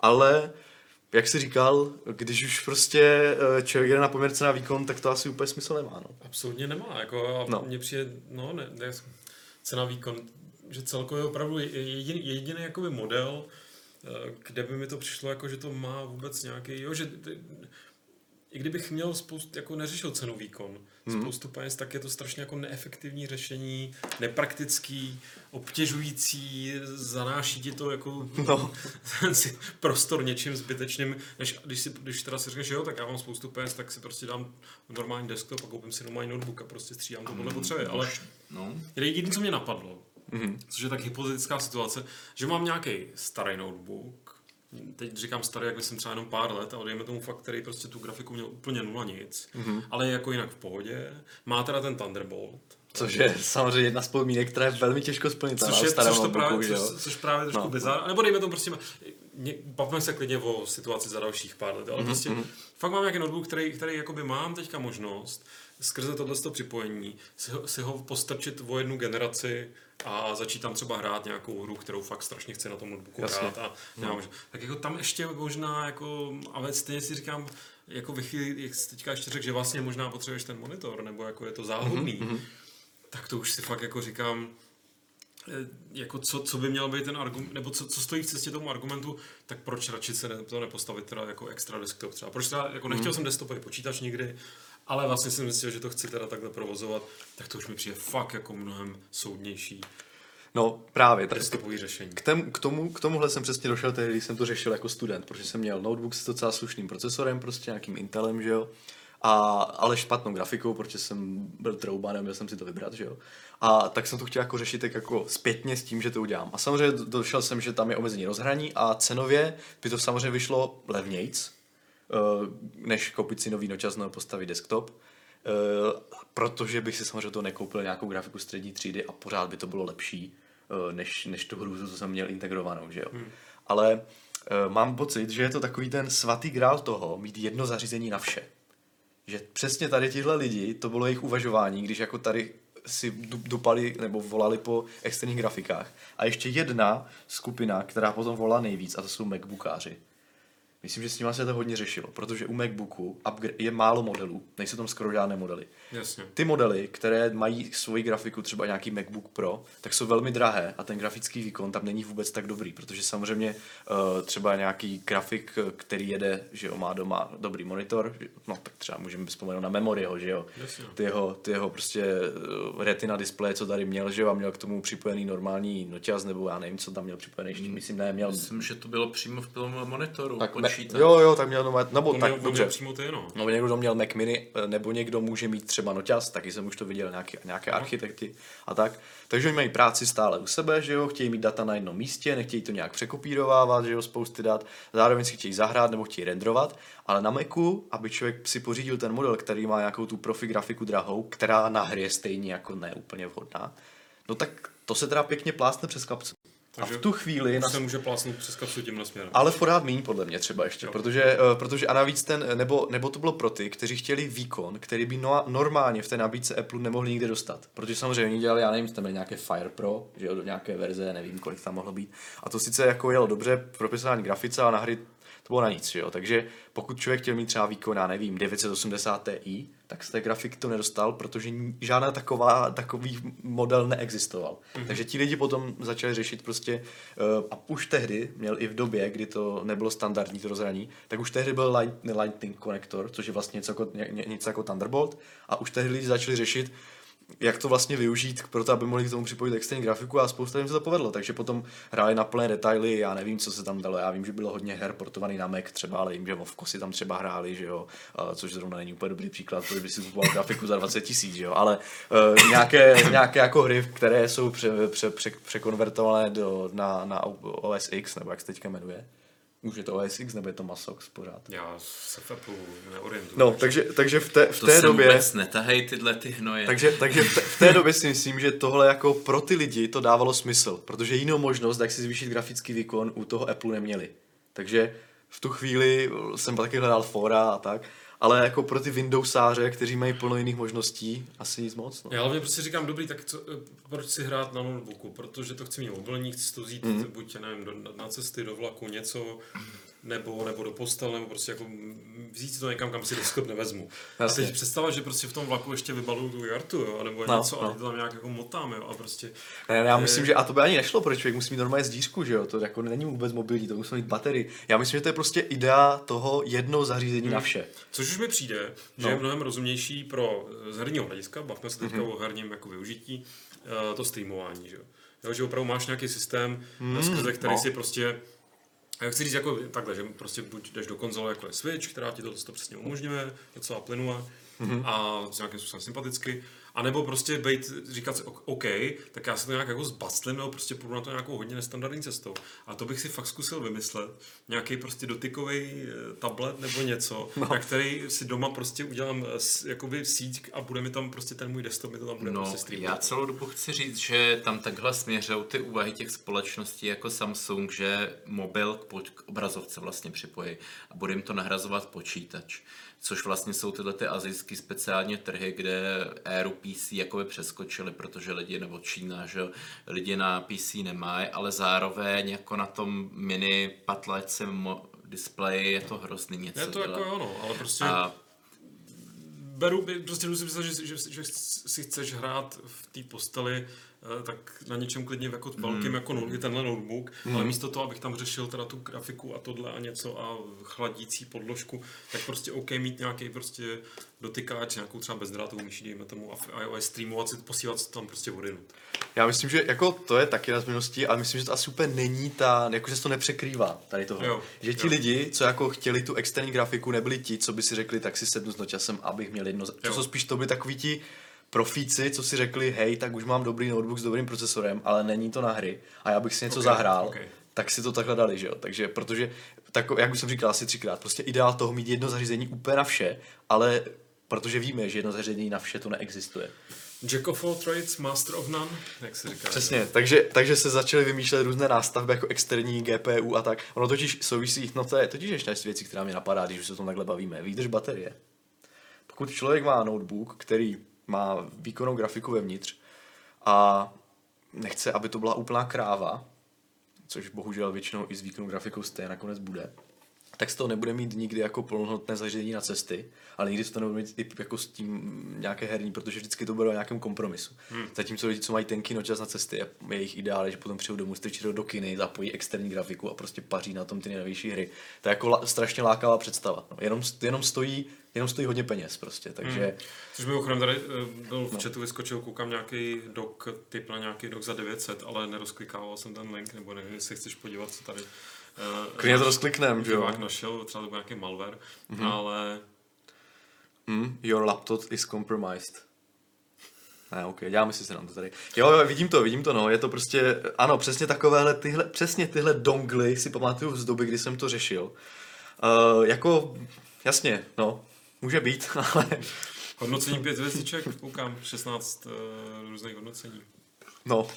Ale jak jsi říkal, když už prostě eh, člověk jde na poměrce na výkon, tak to asi úplně smysl nemá. No. Absolutně nemá. Jako, a No. mně přijde, no, ne, ne, cena výkon, že celkově opravdu je jediný, jediný jakoby model, kde by mi to přišlo, jako, že to má vůbec nějaký, jo, že i kdybych měl spoustu, jako neřešil cenu výkon, hmm. spoustu peněz, tak je to strašně jako neefektivní řešení, nepraktický, obtěžující, zanáší ti to jako No. prostor něčím zbytečným, než když, si, když teda si řekneš, že jo, tak já mám spoustu peněz, tak si prostě dám normální desktop a koupím si normální notebook a prostě střídám to podle potřeby, ale No, jediné, co mě napadlo, mm-hmm. což je tak hypotetická situace, že mám nějaký starý notebook, teď říkám starý, jak jsem třeba jenom pár let, ale dejme tomu fakt, který prostě tu grafiku měl úplně nula nic, mm-hmm. ale je jako jinak v pohodě, má teda ten Thunderbolt, Což je samozřejmě jedna z podmínek, která je velmi těžko splnitelná Což, je, což, to právě, jo? což, což právě trošku No. no. bizar. Nebo dejme tomu prostě, bavme se klidně o situaci za dalších pár let, ale mm-hmm. prostě fakt mám nějaký notebook, který, který jakoby mám teďka možnost skrze tohle připojení si ho, si ho postrčit o jednu generaci a začít tam třeba hrát nějakou hru, kterou fakt strašně chci na tom notebooku Jasně. hrát. A nemám, no. Tak jako tam ještě možná, jako, ale stejně si říkám, jako ve chvíli, jak jsi teďka ještě řekl, že vlastně možná potřebuješ ten monitor, nebo jako je to záhodný, mm-hmm. tak to už si fakt jako říkám, eh, jako co, co by měl být ten argument, nebo co, co stojí v cestě tomu argumentu, tak proč radši se ne, to nepostavit teda jako extra desktop třeba. Proč teda, jako nechtěl jsem desktopový počítač nikdy, ale vlastně jsem myslel, že to chci teda takhle provozovat, tak to už mi přijde fakt jako mnohem soudnější No právě, tak desktopový řešení. k, tém, k, tomu, k tomuhle jsem přesně došel tehdy, když jsem to řešil jako student, protože jsem měl notebook s docela slušným procesorem, prostě nějakým Intelem, že jo, a, ale špatnou grafikou, protože jsem byl trouba, neměl jsem si to vybrat, že jo. A tak jsem to chtěl jako řešit tak jako zpětně s tím, že to udělám. A samozřejmě do- došel jsem, že tam je omezení rozhraní a cenově by to samozřejmě vyšlo levnějc, než koupit si nový nočas nebo postavit desktop. Uh, protože bych si samozřejmě to nekoupil nějakou grafiku střední třídy a pořád by to bylo lepší, uh, než, než tu hru, co jsem měl integrovanou, že jo. Hmm. Ale mám pocit, že je to takový ten svatý grál toho, mít jedno zařízení na vše. Že přesně tady tihle lidi, to bylo jejich uvažování, když jako tady si dupali nebo volali po externích grafikách. A ještě jedna skupina, která potom volá nejvíc, a to jsou Macbookáři. Myslím, že s nimi se to hodně řešilo, protože u Macbooku je málo modelů, nejsou tam skoro žádné modely. Jasně. Ty modely, které mají svoji grafiku, třeba nějaký MacBook Pro, tak jsou velmi drahé a ten grafický výkon tam není vůbec tak dobrý, protože samozřejmě uh, třeba nějaký grafik, který jede, že jo, má doma dobrý monitor, no tak třeba můžeme vzpomenout na Memoryho, že jo, Jasně. ty jeho, ty jeho prostě uh, retina displeje, co tady měl, že jo, a měl k tomu připojený normální noťaz, nebo já nevím, co tam měl připojený, ještě myslím, ne, měl... Myslím, že to bylo přímo v tom monitoru. Tak, počítač. jo, jo, tak měl, no, nebo tak, měl, dobře. měl přímo ty, no. No, někdo měl Mac Mini, eh, nebo někdo může mít třeba noťaz, taky jsem už to viděl, nějaký, nějaké architekti a tak. Takže oni mají práci stále u sebe, že jo, chtějí mít data na jednom místě, nechtějí to nějak překopírovávat, že jo, spousty dat, zároveň si chtějí zahrát nebo chtějí renderovat, ale na Macu, aby člověk si pořídil ten model, který má nějakou tu profi grafiku drahou, která na hry je stejně jako ne úplně vhodná, no tak to se teda pěkně plásne přes kapsu. Takže a v tu chvíli... Se může plásnout přes kapsu tímhle směrem. Ale pořád méně podle mě třeba ještě, Jo. protože, uh, protože a navíc ten, nebo, nebo to bylo pro ty, kteří chtěli výkon, který by no, normálně v té nabídce Apple nemohli nikdy dostat. Protože samozřejmě oni dělali, já nevím, tam byly nějaké Fire Pro, že jo, do nějaké verze, nevím, kolik tam mohlo být. A to sice jako jelo dobře propisování grafice, a na hry to bylo na nic, že jo. Takže pokud člověk chtěl mít třeba výkon, já nevím, 980 Ti, tak z té grafiky to nedostal, protože žádná taková, takový model neexistoval. Mm-hmm. Takže ti lidi potom začali řešit prostě, uh, a už tehdy měl i v době, kdy to nebylo standardní to rozhraní, tak už tehdy byl light, Lightning konektor, což je vlastně něco jako, ně- něco jako Thunderbolt, a už tehdy lidi začali řešit, jak to vlastně využít pro to, aby mohli k tomu připojit externí grafiku a spousta jim se to povedlo. Takže potom hráli na plné detaily, já nevím, co se tam dalo. Já vím, že bylo hodně her portovaný na Mac třeba, ale vím, že v Kosi tam třeba hráli, že jo, což zrovna není úplně dobrý příklad, protože by si kupoval grafiku za 20 tisíc, jo, ale uh, nějaké, nějaké jako hry, které jsou pře, pře, pře, překonvertované do, na, na OS X, nebo jak se teďka jmenuje. Už je to OS X, nebo je to Masox pořád? Já se v Apple neorientuju. No, takže, takže v té, v To té se době... vůbec netahej tyhle ty hnoje. Takže, takže v, té, v té době si myslím, že tohle jako pro ty lidi to dávalo smysl, protože jinou možnost, jak si zvýšit grafický výkon, u toho Apple neměli. Takže v tu chvíli jsem taky hledal fora a tak, ale jako pro ty Windowsáře, kteří mají plno jiných možností, asi nic moc. No. Já hlavně prostě říkám, dobrý, tak co, eh, proč si hrát na notebooku? Protože to chci mít mobilní, chci to vzít mm. buď, nevím, do, na cesty, do vlaku, něco, nebo, nebo do postel, nebo prostě jako vzít to někam, kam si desktop nevezmu. A teď představa, že prostě v tom vlaku ještě vybaluju tu jartu, jo, nebo No, něco, no. a to tam nějak jako motám, jo, a prostě... Ne, já Eh, myslím, že a to by ani nešlo, protože člověk musí mít normálně zdířku, že jo, to jako není vůbec mobilní, to musí mít baterii. Já myslím, že to je prostě idea toho jednoho zařízení na vše. Což už mi přijde, že No. je mnohem rozumnější pro eh, z herního hlediska, bavme se teďka mm-hmm. o herním jako využití, eh, to streamování, že jo. Jo, že opravdu máš nějaký systém, mm, skrze který no. si prostě já chci říct jako takhle, že prostě buď jdeš do konzole jako je Switch, která ti to, to přesně umožňuje, docela plynule mm-hmm. a s nějakým způsobem sympaticky, a nebo prostě být, říkat si, "Ok- tak já se to nějak jako zbastlím, nebo prostě půjdu na to nějakou hodně nestandardní cestou. A to bych si fakt zkusil vymyslet. Nějaký prostě dotykový eh, tablet nebo něco, no. na který si doma prostě udělám eh, jakoby síť a bude mi tam prostě ten můj desktop, mi to tam bude No, prostě streamovat. já celou dobu chci říct, že tam takhle směřují ty úvahy těch společností jako Samsung, že mobil k, k obrazovce vlastně připojí a bude jim to nahrazovat počítač. Což vlastně jsou tyhle ty azijské speciálně trhy, kde éru PC jakoby přeskočili, protože lidi, nebo Čína, že lidi na PC nemají, ale zároveň jako na tom mini patlačce mo- displeji je to hrozný něco Je to dělat. jako ano, ale prostě A beru, prostě jdu si myslet, že, že, že, si chceš hrát v té posteli tak na něčem klidně jako velkým, jako no, tenhle notebook, ale místo toho, abych tam řešil teda tu grafiku a tohle a něco a chladící podložku, tak prostě OK mít nějaký prostě dotykáč, nějakou třeba bezdrátovou myší, dejme tomu, a iOS streamovat si, posílat si tam prostě odinut. Já myslím, že jako to je taky na změnosti, ale myslím, že to asi úplně není ta, jako že se to nepřekrývá tady toho. Jo, že ti jo. lidi, co jako chtěli tu externí grafiku, nebyli ti, co by si řekli, tak si sednu s nočasem, abych měl jedno. To Jo. jsou spíš to byli takový ti profíci, co si řekli, hej, tak už mám dobrý notebook s dobrým procesorem, ale není to na hry a já bych si něco Ok, zahrál, ok. tak si to takhle dali, že jo. Takže, protože, tak, jak už jsem říkal asi třikrát, prostě ideál toho mít jedno zařízení úplně na vše, ale protože víme, že jedno zařízení na vše to neexistuje. Jack of all trades, master of none, jak se říká. Přesně, takže, takže se začaly vymýšlet různé nástavby jako externí GPU a tak. Ono totiž souvisí, no to je totiž ještě z věcí, která mě napadá, když už se o tom takhle bavíme. Výdrž baterie. Pokud člověk má notebook, který má výkonnou grafiku vevnitř a nechce, aby to byla úplná kráva, což bohužel většinou i s výkonnou grafikou stejně nakonec bude, tak z toho nebude mít nikdy jako plnohodnotné zařízení na cesty, ale nikdy z toho nebude mít i jako s tím nějaké herní, protože vždycky to bude o nějakém kompromisu. Hmm. Zatímco lidi, co mají tenký nočas na cesty, je jejich ideál, že potom přijdou domů, strčí do kiny, zapojí externí grafiku a prostě paří na tom ty nejnovější hry. To je jako la, strašně lákavá představa. No. Jenom, jenom stojí jenom stojí hodně peněz prostě, takže... Hmm. Což mimochodem tady eh, byl v no. chatu vyskočil, koukám nějaký dok, typ na nějaký dok za 900, ale nerozklikával jsem ten link, nebo nevím, jestli chceš podívat, co tady Uh, Klidně to rozkliknem, že jo? našel, třeba to byl nějaký malware, mm-hmm. ale... Mm, your laptop is compromised. Ne, ok, děláme si se nám to tady. Jo, jo, vidím to, vidím to, no, je to prostě, ano, přesně takovéhle, tyhle, přesně tyhle dongly si pamatuju z doby, kdy jsem to řešil. Uh, jako, jasně, no, může být, ale... Hodnocení pět hvězdiček, koukám, 16 uh, různých hodnocení. No,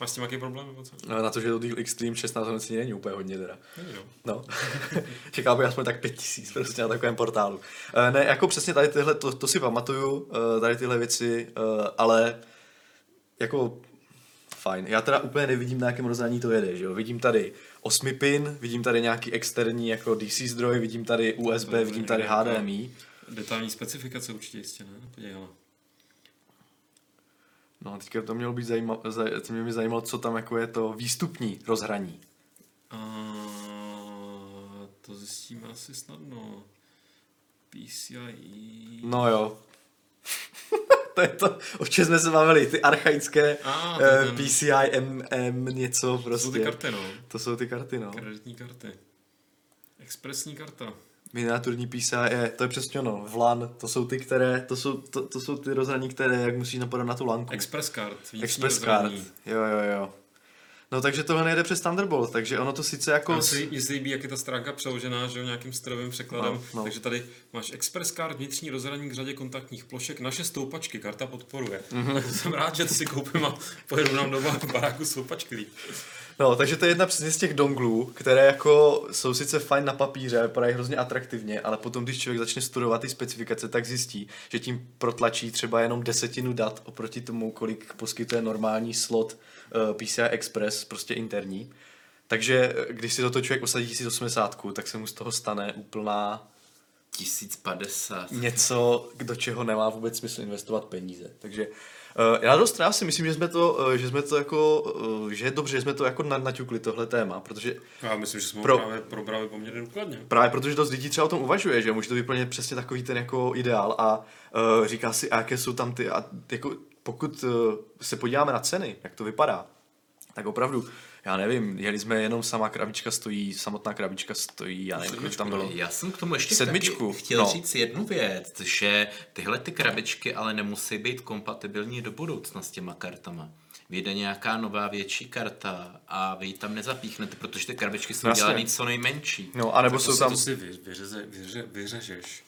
Máš s tím nějaký problém? Nebo co? No, na to, že to Deal Extreme 16 hodnocení není úplně hodně teda. Není, no. no. Čekal bych aspoň tak 5000 prostě na takovém portálu. Uh, ne, jako přesně tady tyhle, to, to si pamatuju, uh, tady tyhle věci, uh, ale jako fajn. Já teda úplně nevidím, na jakém rozhraní to jede, že jo. Vidím tady 8 pin, vidím tady nějaký externí jako DC zdroj, vidím tady USB, vidím tady HDMI. Detailní specifikace určitě jistě, ne? Hele. No, teďka to mělo být zajímavé, to mě by zajímalo, co tam jako je to výstupní rozhraní. A to zjistíme asi snadno. PCIe. No jo. to je to, o čem jsme se bavili, ty archaické A, uh. PCI MM něco prostě. To jsou ty karty, no. To jsou ty karty, no. Kreditní karty. Expresní karta. Miniaturní PCIe, to je přesně ono, VLAN, to jsou ty, které, to jsou, to, to jsou ty rozhraní, které, jak musíš napadat na tu lanku. Express card. Express card, jo, jo, jo. No takže tohle nejde přes Thunderbolt, takže ono to sice jako... Si, se líbí, jak je ta stránka přeložená, že jo, nějakým strojovým překladem. No, no. Takže tady máš Express Card, vnitřní rozhraní k řadě kontaktních plošek, naše stoupačky, karta podporuje. Mm-hmm. Jsem rád, že to si koupím a pojedu nám do baráku stoupačky. No, takže to je jedna přesně z těch donglů, které jako jsou sice fajn na papíře, vypadají hrozně atraktivně, ale potom, když člověk začne studovat ty specifikace, tak zjistí, že tím protlačí třeba jenom desetinu dat oproti tomu, kolik poskytuje normální slot uh, PCI Express, prostě interní. Takže eh, když si toto člověk osadí 1080, tak se mu z toho stane úplná 1050. Něco, do čeho nemá vůbec smysl investovat peníze. Takže Uh, já dost já si myslím, že jsme to, uh, že jsme to jako, uh, že je dobře, že jsme to jako naťukli tohle téma, protože... Já myslím, že jsme pro, právě probrali poměrně důkladně. Právě protože dost lidí třeba o tom uvažuje, že může to vyplnit přesně takový ten jako ideál a uh, říká si, a jaké jsou tam ty, a jako pokud uh, se podíváme na ceny, jak to vypadá, tak opravdu já nevím, jeli jsme jenom sama krabička stojí, samotná krabička stojí, já nevím, kolik tam bylo. Já jsem k tomu ještě Sedmičku. chtěl no. říct jednu věc, že tyhle ty krabičky ale nemusí být kompatibilní do budoucna s těma kartama. Vyjde nějaká nová větší karta a vy ji tam nezapíchnete, protože ty krabičky jsou Jasně. dělané co nejmenší. No, anebo tak jsou to tam... Si, to si vyřeze, vyře, vyřežeš.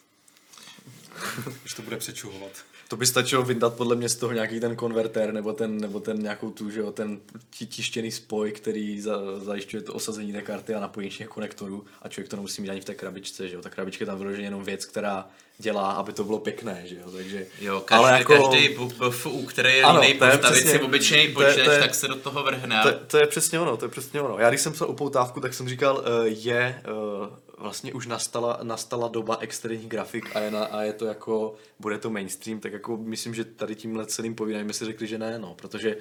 Už to bude přečuhovat to by stačilo vyndat podle mě z toho nějaký ten konvertér nebo ten, nebo ten nějakou tu, že jo, ten tištěný spoj, který za, zajišťuje to osazení té karty a napojení těch konektorů a člověk to nemusí mít ani v té krabičce, že jo. Ta krabička je tam vyloženě jenom věc, která dělá, aby to bylo pěkné, že jo, takže... Jo, každý, ale jako... každý BFU, který je ano, jiný postavit si obyčejný počítač, tak se do toho vrhne. To, to, je přesně ono, to je přesně ono. Já když jsem psal upoutávku, tak jsem říkal, uh, je uh, vlastně už nastala, nastala doba externích grafik a je, na, a je to jako, bude to mainstream, tak jako myslím, že tady tímhle celým povídáním si řekli, že ne, no, protože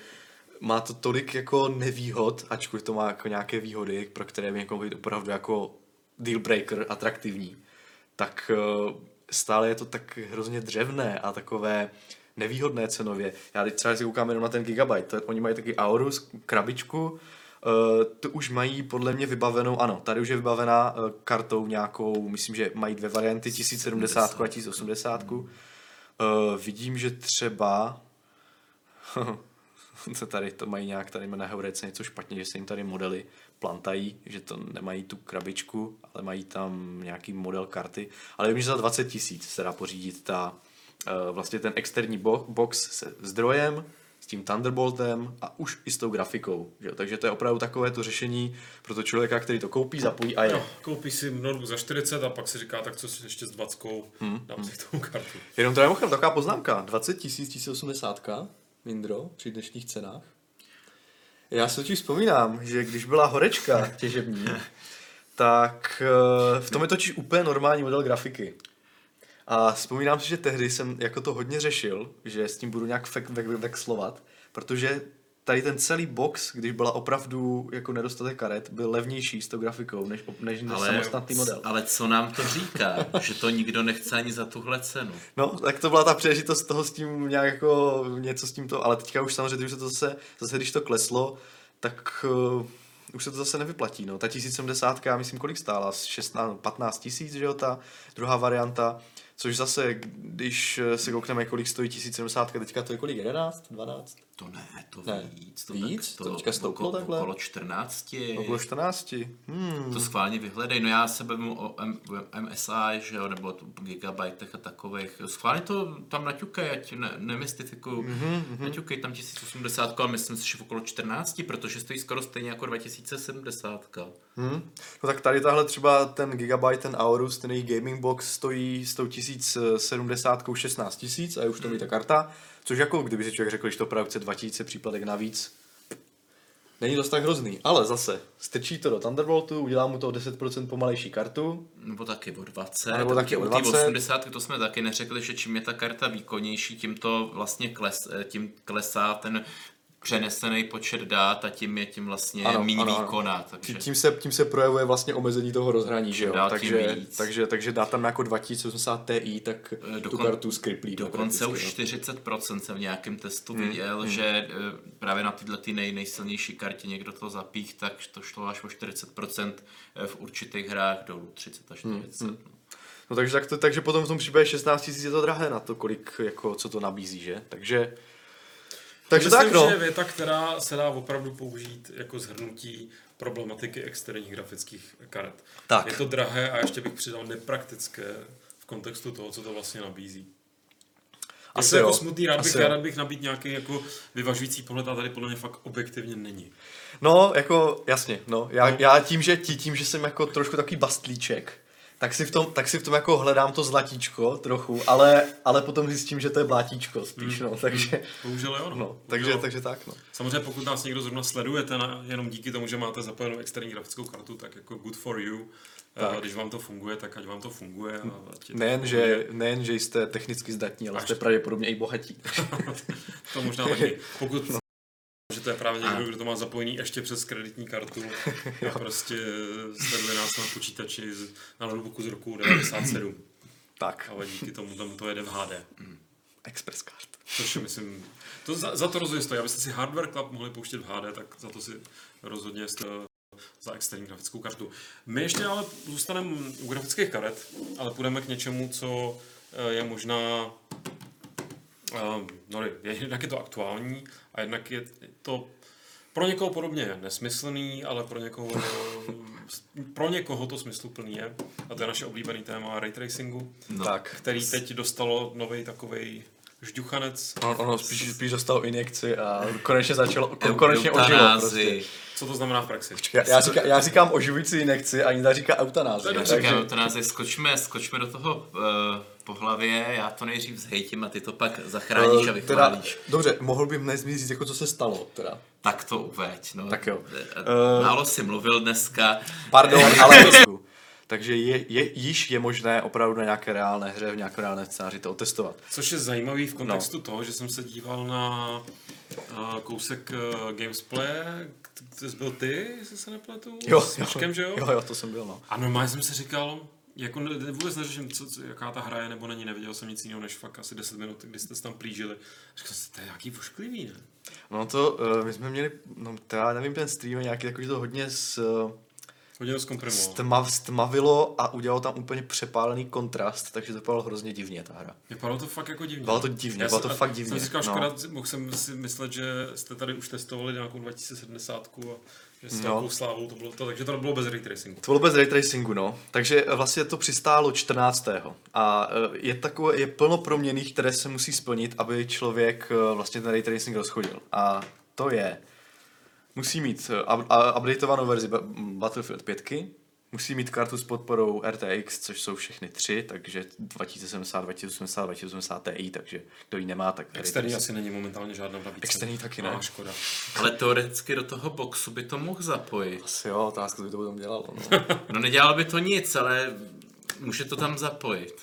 má to tolik jako nevýhod, ačkoliv to má jako nějaké výhody, pro které by někomu být opravdu jako deal breaker, atraktivní, tak uh, stále je to tak hrozně dřevné a takové nevýhodné cenově. Já teď třeba si koukám jenom na ten gigabyte, to, oni mají taky Aorus krabičku, Uh, to už mají podle mě vybavenou, ano, tady už je vybavená uh, kartou nějakou, myslím, že mají dvě varianty, 1070 a 1080. Uh, vidím, že třeba to tady to mají nějak, tady na Heurece něco špatně, že se jim tady modely plantají, že to nemají tu krabičku, ale mají tam nějaký model karty. Ale vím, že za 20 tisíc se dá pořídit ta uh, vlastně ten externí bo- box se zdrojem, tím Thunderboltem a už i s tou grafikou. Že? Takže to je opravdu takové to řešení pro to člověka, který to koupí, zapojí a je. No, koupí si notebook za 40 a pak si říká, tak co si ještě s 20, Hmm, dám si k tomu kartu. Jenom teda mimochodem taková poznámka. 20 tisíc 1080, Mindro, při dnešních cenách. Já si totiž vzpomínám, že když byla horečka těžební, tak eh, v tom je totiž úplně normální model grafiky. A vzpomínám si, že tehdy jsem jako to hodně řešil, že s tím budu nějak fek, vek, vexlovat, protože tady ten celý box, když byla opravdu jako nedostatek karet, byl levnější s tou grafikou, než, než, než samostatný model. ale co nám to říká? že to nikdo nechce ani za tuhle cenu. No, tak to byla ta příležitost toho s tím nějak jako něco s tímto, ale teďka už samozřejmě, už se to zase, zase když to kleslo, tak uh, už se to zase nevyplatí, no. Ta 1070, já myslím, kolik stála? 16, 15 tisíc, že jo, ta druhá varianta, což zase, když se koukneme, kolik stojí 1070, teďka to je kolik, 11, 12? To ne, to Ne. víc. To Víc? Tak, To teďka stouplo okolo, takhle? Okolo 14. Okolo 14. Hmm. To schválně vyhledej, no já se bavím o M- MSI, že jo, nebo o gigabajtech a takových. Schválně to tam naťukej, ať ne, nemystifikuju. Mm-hmm, naťukej tam 1080, ale myslím si, že v okolo 14, protože stojí skoro stejně jako 2070. Hmm. No tak tady tahle třeba ten Gigabyte, ten Aorus, ten jejich gaming box stojí s tou 1070 16 tisíc a je už to mít ta karta, což jako kdyby si člověk řekl, že to opravdu chce 2000 příplatek navíc, není dost tak hrozný. Ale zase, strčí to do Thunderboltu, udělá mu to o 10% pomalejší kartu, Nebo taky o 20. A nebo taky o u té 20. 80, to jsme taky neřekli, že čím je ta karta výkonnější, tím to vlastně kles, eh, tím klesá ten přenesený počet dát a tím je tím vlastně Ano, méně ano, výkona. Takže... tím se, tím se projevuje vlastně omezení toho rozhraní, že jo? Takže, víc. takže, takže dá tam jako 2080 Ti, tak Eh, tu dokon- kartu skriplí. Dokonce už prakticky, 40% jsem v nějakém testu Hmm, viděl, že eh, právě na tyhle ty nej, nejsilnější kartě někdo to zapích, tak to šlo až o 40% v určitých hrách dolů, 30 až 40. no. No takže, tak to, takže potom v tom případě 16 000 je to drahé na to, kolik, jako, co to nabízí, že? Takže, takže Myslím, tak no. že je věta, která se dá opravdu použít jako zhrnutí problematiky externích grafických karet. Tak. Je to drahé a ještě bych přidal nepraktické v kontextu toho, co to vlastně nabízí. Asi jako jo. smutný, rád bych, rád bych nabít nějaký jako vyvažující pohled a tady podle mě fakt objektivně není. No, jako, jasně, no. Já, No. já tím, že, tí- tím, že jsem jako trošku takový bastlíček, tak si v tom, tak si v tom jako hledám to zlatíčko trochu, ale, ale potom zjistím, že to je blátíčko spíš, no, takže, Bohužel jo. No. no, takže, takže tak, no. Samozřejmě pokud nás někdo zrovna sledujete na, jenom díky tomu, že máte zapojenou externí grafickou kartu, tak jako good for you. Tak. Tak. Když vám to funguje, tak ať vám to funguje. A Nejen, že, nejen, že jste technicky zdatní, ale Až- jste pravděpodobně i bohatí. To možná taky. Pokud že to je právě někdo, kdo to má zapojený ještě přes kreditní kartu a prostě sleduje nás na počítači z- na notebooku z roku 97. tak, Ale díky tomu tam to jede v HD. Express card. Což myslím, to za, za to rozhodně stojí. Abyste si Hardware Club mohli pouštět v HD, tak za to si rozhodně jste za externí grafickou kartu. My ještě ale zůstaneme u grafických karet, ale půjdeme k něčemu, co eh, je možná no, je, jednak je to aktuální a jednak je to pro někoho podobně nesmyslný, ale pro někoho, pro někoho to smysluplný je. A to je naše oblíbený téma ray tracingu, No. Tak, který teď dostalo nový takový žduchanec. ono, ono spíš, spíš dostalo injekci a konečně začalo, konečně ožilo prostě. Co to znamená v praxi? Já, já, říká, já říkám oživující injekci a Jinda říká eutanázie. Je takže- Říkám, eutanázii, skočme, skočme do toho uh, po hlavě, já to nejdřív zhejtím a ty to pak zachráníš a Eh, teda, vychválíš. dobře, mohl bych dnes říct, jako co se stalo, teda. Tak to uveď. No. Tak jo. Eh, Málo si mluvil dneska. Pardon, ale Takže je, je, již je možné opravdu na nějaké reálné hře, v nějaké reálné scénáři to otestovat. Což je zajímavý v kontextu no. toho, že jsem se díval na uh, kousek uh, Gamesplay, to jsi byl ty, jestli se nepletu, Jo, s Myškem, že jo? Jo, jo, to jsem byl, no. A normálně jsem si říkal, jako ne, vůbec neřeším, co, co, jaká ta hra je nebo není, neviděl jsem nic jiného než fakt asi 10 minut, kdy jste se tam plížili. Říkal jsem, to je nějaký vošklivý, ne? No to, uh, my jsme měli, no to já nevím, ten stream je nějaký takový, to hodně s, uh, Hodně to zkomprimoval. stma, stmavilo a udělalo tam úplně přepálený kontrast, takže to vypadalo hrozně divně ta hra. Vypadalo to fakt jako divně. Vypadalo to divně, bylo to a fakt divně, Jsem si říkal, no. škoda, mohl jsem si myslet, že jste tady už testovali nějakou 2070 a že s No. slávou to bylo to, takže to bylo bez ray tracingu. To bylo bez ray tracingu, no. Takže vlastně to přistálo 14. A eh, je takové, je plno proměných, které se musí splnit, aby člověk eh, vlastně ten ray tracing rozchodil. A to je, musí mít eh, up- a- updateovanou verzi Ba- Battlefield 5, musí mít kartu s podporou RTX, což jsou všechny tři, takže 2070, 2080, 2080 Ti, takže kdo ji nemá, tak Externí asi není momentálně žádná v nabídce. Externí taky ne. A, škoda. Ale teoreticky do toho boxu by to mohl zapojit. Asi jo, otázka, by to potom dělalo. No. No nedělal by to nic, ale může to tam zapojit.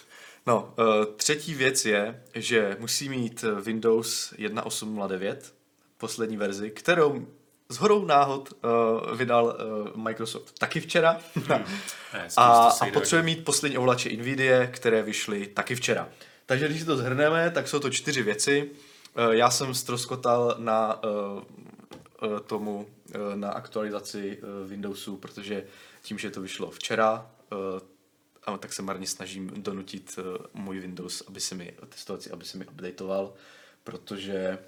No, uh, třetí věc je, že musí mít eh, Windows 1.8.09, poslední verzi, kterou z horou náhod uh, vydal uh, Microsoft taky včera. Ne, a, a potřebuje mít poslední ovlače NVIDIA, které vyšly taky včera. Takže když si to zhrneme, tak jsou to čtyři věci. Uh, já jsem stroskotal na uh, uh, tomu, uh, na aktualizaci uh, Windowsu, protože tím, že to vyšlo včera, uh, a tak se marně snažím donutit uh, můj Windows, aby se mi testovací, aby se mi updateoval, protože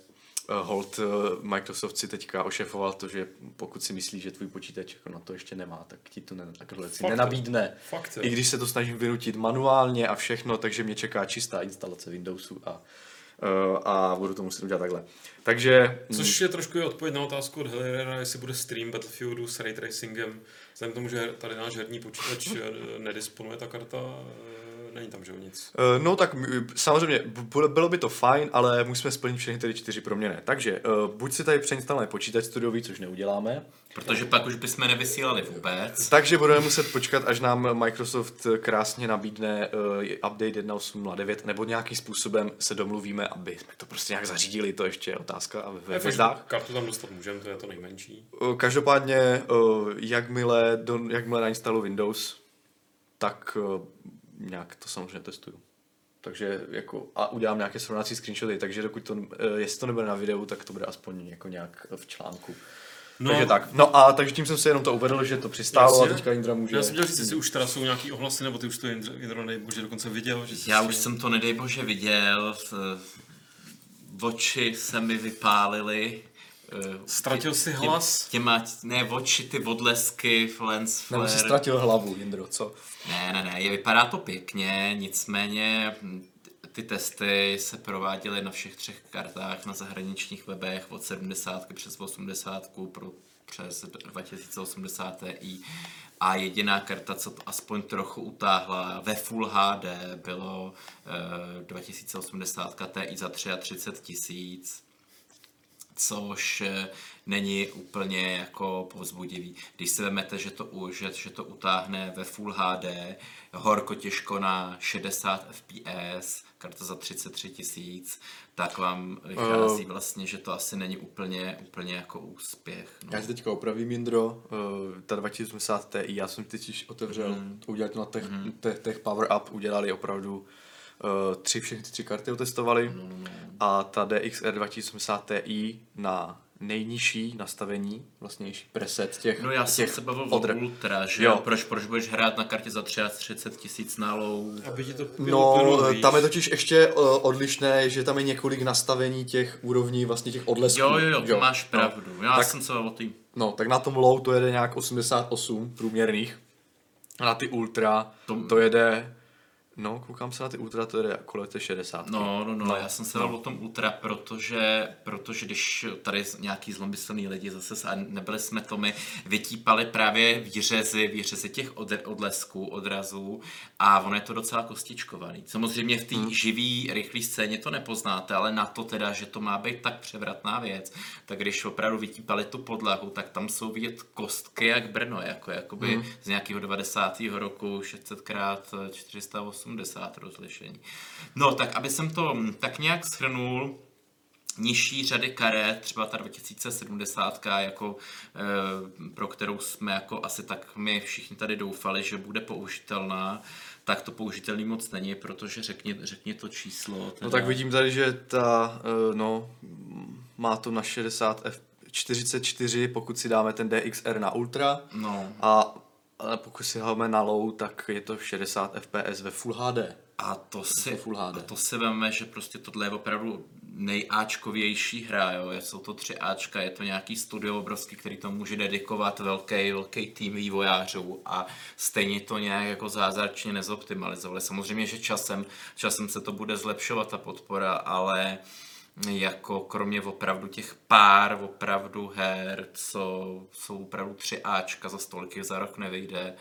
hold uh, Microsoft si teďka ošefoval to, že pokud si myslí, že tvůj počítač jako na to ještě nemá, tak ti to ne, takhle si Fakt? nenabídne. Fakt. I když se to snažím vynutit manuálně a všechno, takže mě čeká čistá instalace Windowsu a, uh, a budu to muset udělat takhle. Takže Což je trošku i odpověď na otázku od Hillera, jestli bude stream Battlefieldu s ray tracingem. Vzhledem k tomu, že tady náš herní počítač eh, nedisponuje ta karta, eh, není tam že nic. Uh, no tak samozřejmě bylo- by to fajn, ale musíme splnit všechny ty čtyři proměny. Takže uh, buď si tady přeinstalujeme počítač studiový, což neuděláme, Protože pak už bychom nevysílali vůbec. takže budeme muset počkat, až nám Microsoft krásně nabídne uh, update 1.8.09, nebo nějakým způsobem se domluvíme, aby jsme to prostě nějak zařídili, to ještě je otázka a ve Ve hvězdách. Kartu tam dostat můžeme, to je to nejmenší. Uh, Každopádně, uh, jakmile, do, jakmile nainstaluji Windows, tak uh, nějak to samozřejmě testuju. Takže jako, a udělám nějaké srovnávací screenshoty, takže dokud to, uh, jestli to nebude na videu, tak to bude aspoň jako nějak v článku. No. Takže tak. No a takže tím jsem se jenom to uvedl, že to přistálo Jasně. a teďka Indra může... Já jsem chtěl říct, jestli už teda jsou nějaký ohlasy, nebo ty už to Jindro, Jindro nejbože dokonce viděl. Že Já už jsem to nedej bože viděl, oči se mi vypálily. Eh, Ztratil jsi hlas? Těma, ne, oči, ty odlesky, lens Nebo si flare. ztratil hlavu, Jindro, co? Ne, ne, ne, je, vypadá to pěkně, nicméně hm, ty testy se prováděly na všech třech kartách na zahraničních webech od 70 přes 80 pro, přes 2080 Ti a jediná karta, co to aspoň trochu utáhla ve Full HD, bylo eh, 2080 Ti za 33 tisíc což eh, není úplně jako povzbudivý. Když si vezmete, že to, že, že to utáhne ve Full HD, horko těžko na 60 fps, karta za 33 tisíc, tak vám vychází vlastně, že to asi není úplně, úplně jako úspěch. No. Já si teďka opravím, Jindro, uh, ta 2080 Ti, já jsem teď otevřel, mm. udělat to na Tech, mm. tech, tech Power Up, udělali opravdu tři, všechny ty tři karty otestovali No, a ta DXR 2080 Ti na nejnižší nastavení, vlastně preset těch, No já jsem těch se bavil o odra- Ultra, že Jo. jo. Proč, proč budeš hrát na kartě za 33 tisíc na low? Aby ti to No, tam je totiž ještě uh, odlišné, že tam je několik nastavení těch úrovní, vlastně těch odlesků. Jo, jo, jo, to máš no. pravdu. Já Tak- jsem se bavil o tým. No, tak na tom low to jede nějak 88 průměrných. A na ty ultra to, To- to jede, no, koukám se na ty ultra, to jede kolem té 60. No, no, no, no, já jsem se bavil o tom Ultra, protože, protože když tady nějaký zlomyslný lidi zase, a nebyli jsme to my, vytípali právě výřezy, výřezy těch od, odlesků, odrazů a ono je to docela kostičkovaný. Samozřejmě v té hmm. živý, rychlé scéně to nepoznáte, ale na to teda, že to má být tak převratná věc, tak když opravdu vytípali tu podlahu, tak tam jsou vidět kostky jak Brno, jako jakoby hmm. z nějakého 90. roku 600x480 rozlišení. No, tak aby jsem to tak nějak shrnul, nižší řady karet, třeba ta 2070, jako, e, pro kterou jsme jako asi tak my všichni tady doufali, že bude použitelná, tak to použitelný moc není, protože řekni, řekni to číslo. Teda. No tak vidím tady, že ta, eh, no, má to na 60 F 44, pokud si dáme ten DXR na ultra. No, A ale pokud si dáme na low, tak je to 60 fps ve Full HD. a to si, Full HD. a to si veme, že prostě tohle je opravdu nejáčkovější hra, jo. jsou to tři Ačka, je to nějaký studio obrovský, který to může dedikovat velký, velký tým vývojářů a stejně to nějak jako zázračně nezoptimalizovali. Samozřejmě, že časem, časem se to bude zlepšovat ta podpora, ale jako kromě opravdu těch pár opravdu her, co jsou opravdu tři Ačka za stoliky za rok nevyjde,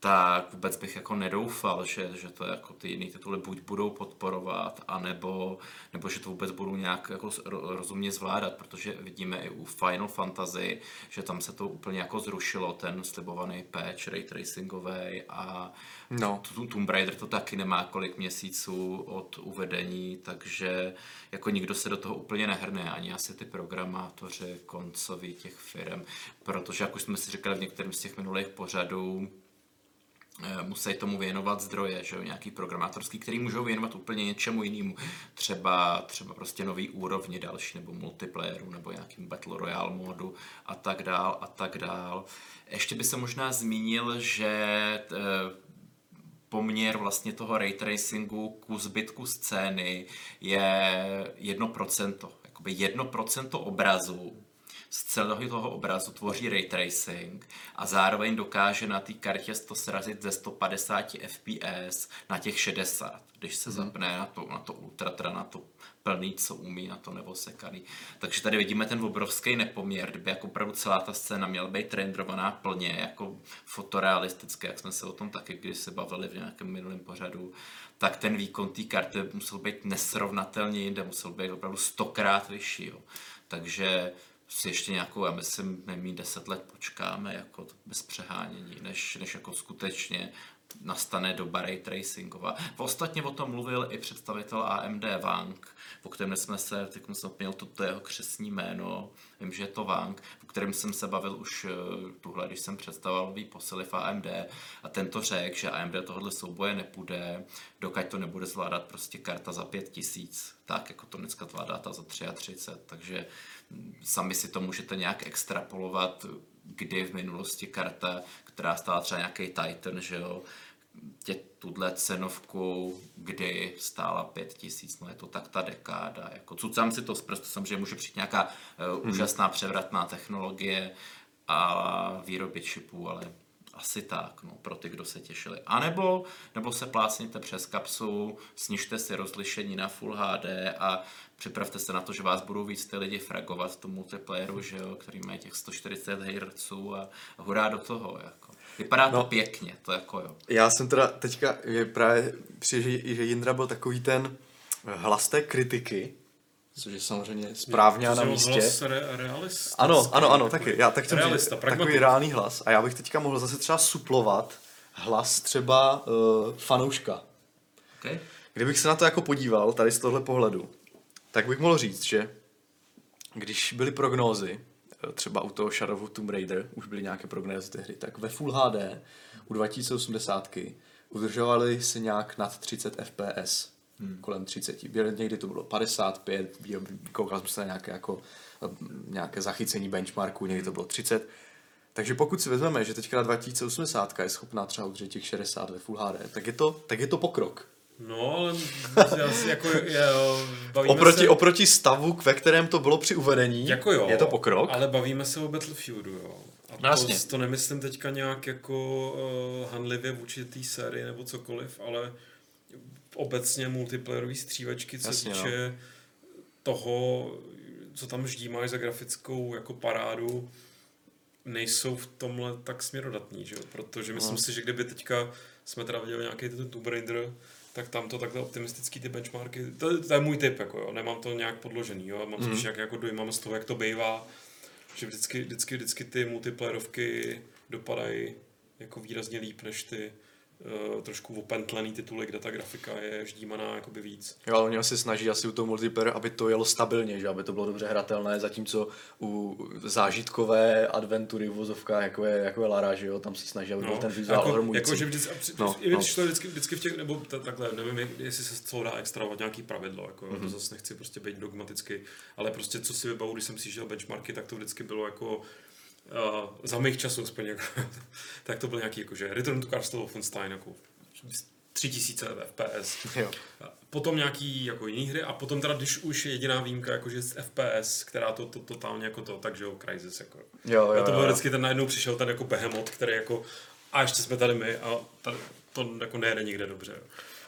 tak vůbec bych jako nedoufal, že, že to jako ty jiné tituly buď budou podporovat, anebo, nebo že to vůbec budou nějak jako rozumně zvládat, protože vidíme i u Final Fantasy, že tam se to úplně jako zrušilo, ten slibovaný patch ray tracingový a no. Tomb Raider to taky nemá kolik měsíců od uvedení, takže jako nikdo se do toho úplně nehrne, ani asi ty programátoři koncoví těch firm, protože jak už jsme si říkali v některém z těch minulých pořadů, musí tomu věnovat zdroje, že jo, nějaký programátorský, který můžou věnovat úplně něčemu jinému. Třeba, třeba prostě nový úrovně další, nebo multiplayeru, nebo nějakým Battle Royale modu a tak dál a tak dál. Ještě by se možná zmínil, že eh, poměr vlastně toho ray tracingu ku zbytku scény je 1%. Jakoby 1% obrazu z celého toho obrazu tvoří ray tracing a zároveň dokáže na té kartě to srazit ze 150 fps na těch 60, když se hmm. zapne na to, na to ultra, teda na to plný, co umí, na to nevosekaný. Takže tady vidíme ten obrovský nepoměr, kdyby jako opravdu celá ta scéna měla být renderovaná plně, jako fotorealistické, jak jsme se o tom taky když se bavili v nějakém minulém pořadu, tak ten výkon té karty musel být nesrovnatelně jinde, musel být opravdu stokrát vyšší. Jo. Takže si ještě nějakou, já myslím, nemí deset let počkáme, jako bez přehánění, než, než jako skutečně nastane doba ray tracingová. Ostatně o tom mluvil i představitel AMD Wang, o kterém jsme se, teď jsem měl toto jeho křesní jméno, vím, že je to Wang, o kterém jsem se bavil už eh, tuhle, když jsem představoval nový posily v AMD a tento řekl, že AMD tohle souboje nepůjde, dokud to nebude zvládat prostě karta za 5000, tak jako to dneska zvládá ta za 33, takže sami si to můžete nějak extrapolovat, kdy v minulosti karta, která stála třeba nějaký Titan, že jo, tě tuhle cenovku, kdy stála pět tisíc, no je to tak ta dekáda. Jako cucám si to z prstu, samozřejmě může přijít nějaká uh, úžasná převratná technologie a výroby čipů, ale asi tak, no, pro ty, kdo se těšili. A nebo, nebo se plácněte přes kapsu, snižte si rozlišení na Full HD a připravte se na to, že vás budou víc ty lidi fragovat v tom multiplayeru, že jo, který mají těch 140 Hz a, a hurá do toho, jako. Vypadá to no, pěkně, to jako jo. Já jsem teda teďka, je právě při, že Jindra byl takový ten hlas té kritiky, což je samozřejmě správně a na místě. Hlas re, realista. Ano, ano, ano, taky. Já tak realista, říct, takový reálný hlas. A já bych teďka mohl zase třeba suplovat hlas třeba uh, fanouška. Okay. Kdybych se na to jako podíval, tady z tohle pohledu, tak bych mohl říct, že když byly prognózy, eh, třeba u toho Shadow of Tomb Raider, už byly nějaké prognózy té hry, tak ve Full HD u 2080 udržovali se nějak nad 30 fps hmm. kolem 30. Někdy to bylo 55, koukal jsem se na nějaké, jako, nějaké zachycení benchmarku, někdy to bylo 30. Takže pokud si vezmeme, že teďka 2080 je schopná třeba udržet těch 60 ve Full HD, tak je to, tak je to pokrok. No, ale jako, jo, oproti, se... oproti stavu, ve kterém to bylo při uvedení, jako jo, je to pokrok. Ale bavíme se o Battlefieldu, jo. A no, to, to nemyslím teďka nějak jako uh, hanlivě vůči té sérii nebo cokoliv, ale obecně multiplayerové střívačky, co Jasně, týče no. toho, co tam vždy máš za grafickou jako parádu, nejsou v tomhle tak směrodatní, že jo? protože myslím no. si, že kdyby teďka jsme teda viděli nějaký ten Tomb Raider, tak tam to takhle optimistický ty benchmarky, to, to je můj typ, jako jo, nemám to nějak podložený, jo, mám mm. spíš jak, jako dojmám z toho, jak to bývá, že vždycky, vždycky, vždycky ty multiplayerovky dopadají jako výrazně líp než ty uh, trošku opentlený tituly, kde ta grafika je ždímaná jakoby víc. Jo, ale oni asi snaží asi u toho multiplayer, aby to jelo stabilně, že aby to bylo dobře hratelné, zatímco u zážitkové adventury v vozovkách, jako je, jako je Lara, že jo, tam si snaží, aby no, byl ten vizuál jako, jako, že vždycky, no, i no. vždycky, vždycky v těch, nebo t- takhle, nevím, jestli se z toho dá extravovat nějaký pravidlo, jako, mm-hmm. to mhm. zase nechci prostě být dogmaticky, ale prostě co si vybavu, když jsem si žil benchmarky, tak to vždycky bylo jako uh, za mých časů aspoň, jako, tak to byl nějaký, jako, že Return to Castle Wolfenstein, jako 3000 FPS. Jo. Potom nějaký jako jiný hry a potom teda, když už je jediná výjimka, jakože z FPS, která to, to totálně jako to, takže jo, Crysis jako. Jo, jo, a to byl jo. vždycky ten najednou přišel ten jako behemoth, který jako a ještě jsme tady my a tady, to jako nejde nikde dobře. Jo.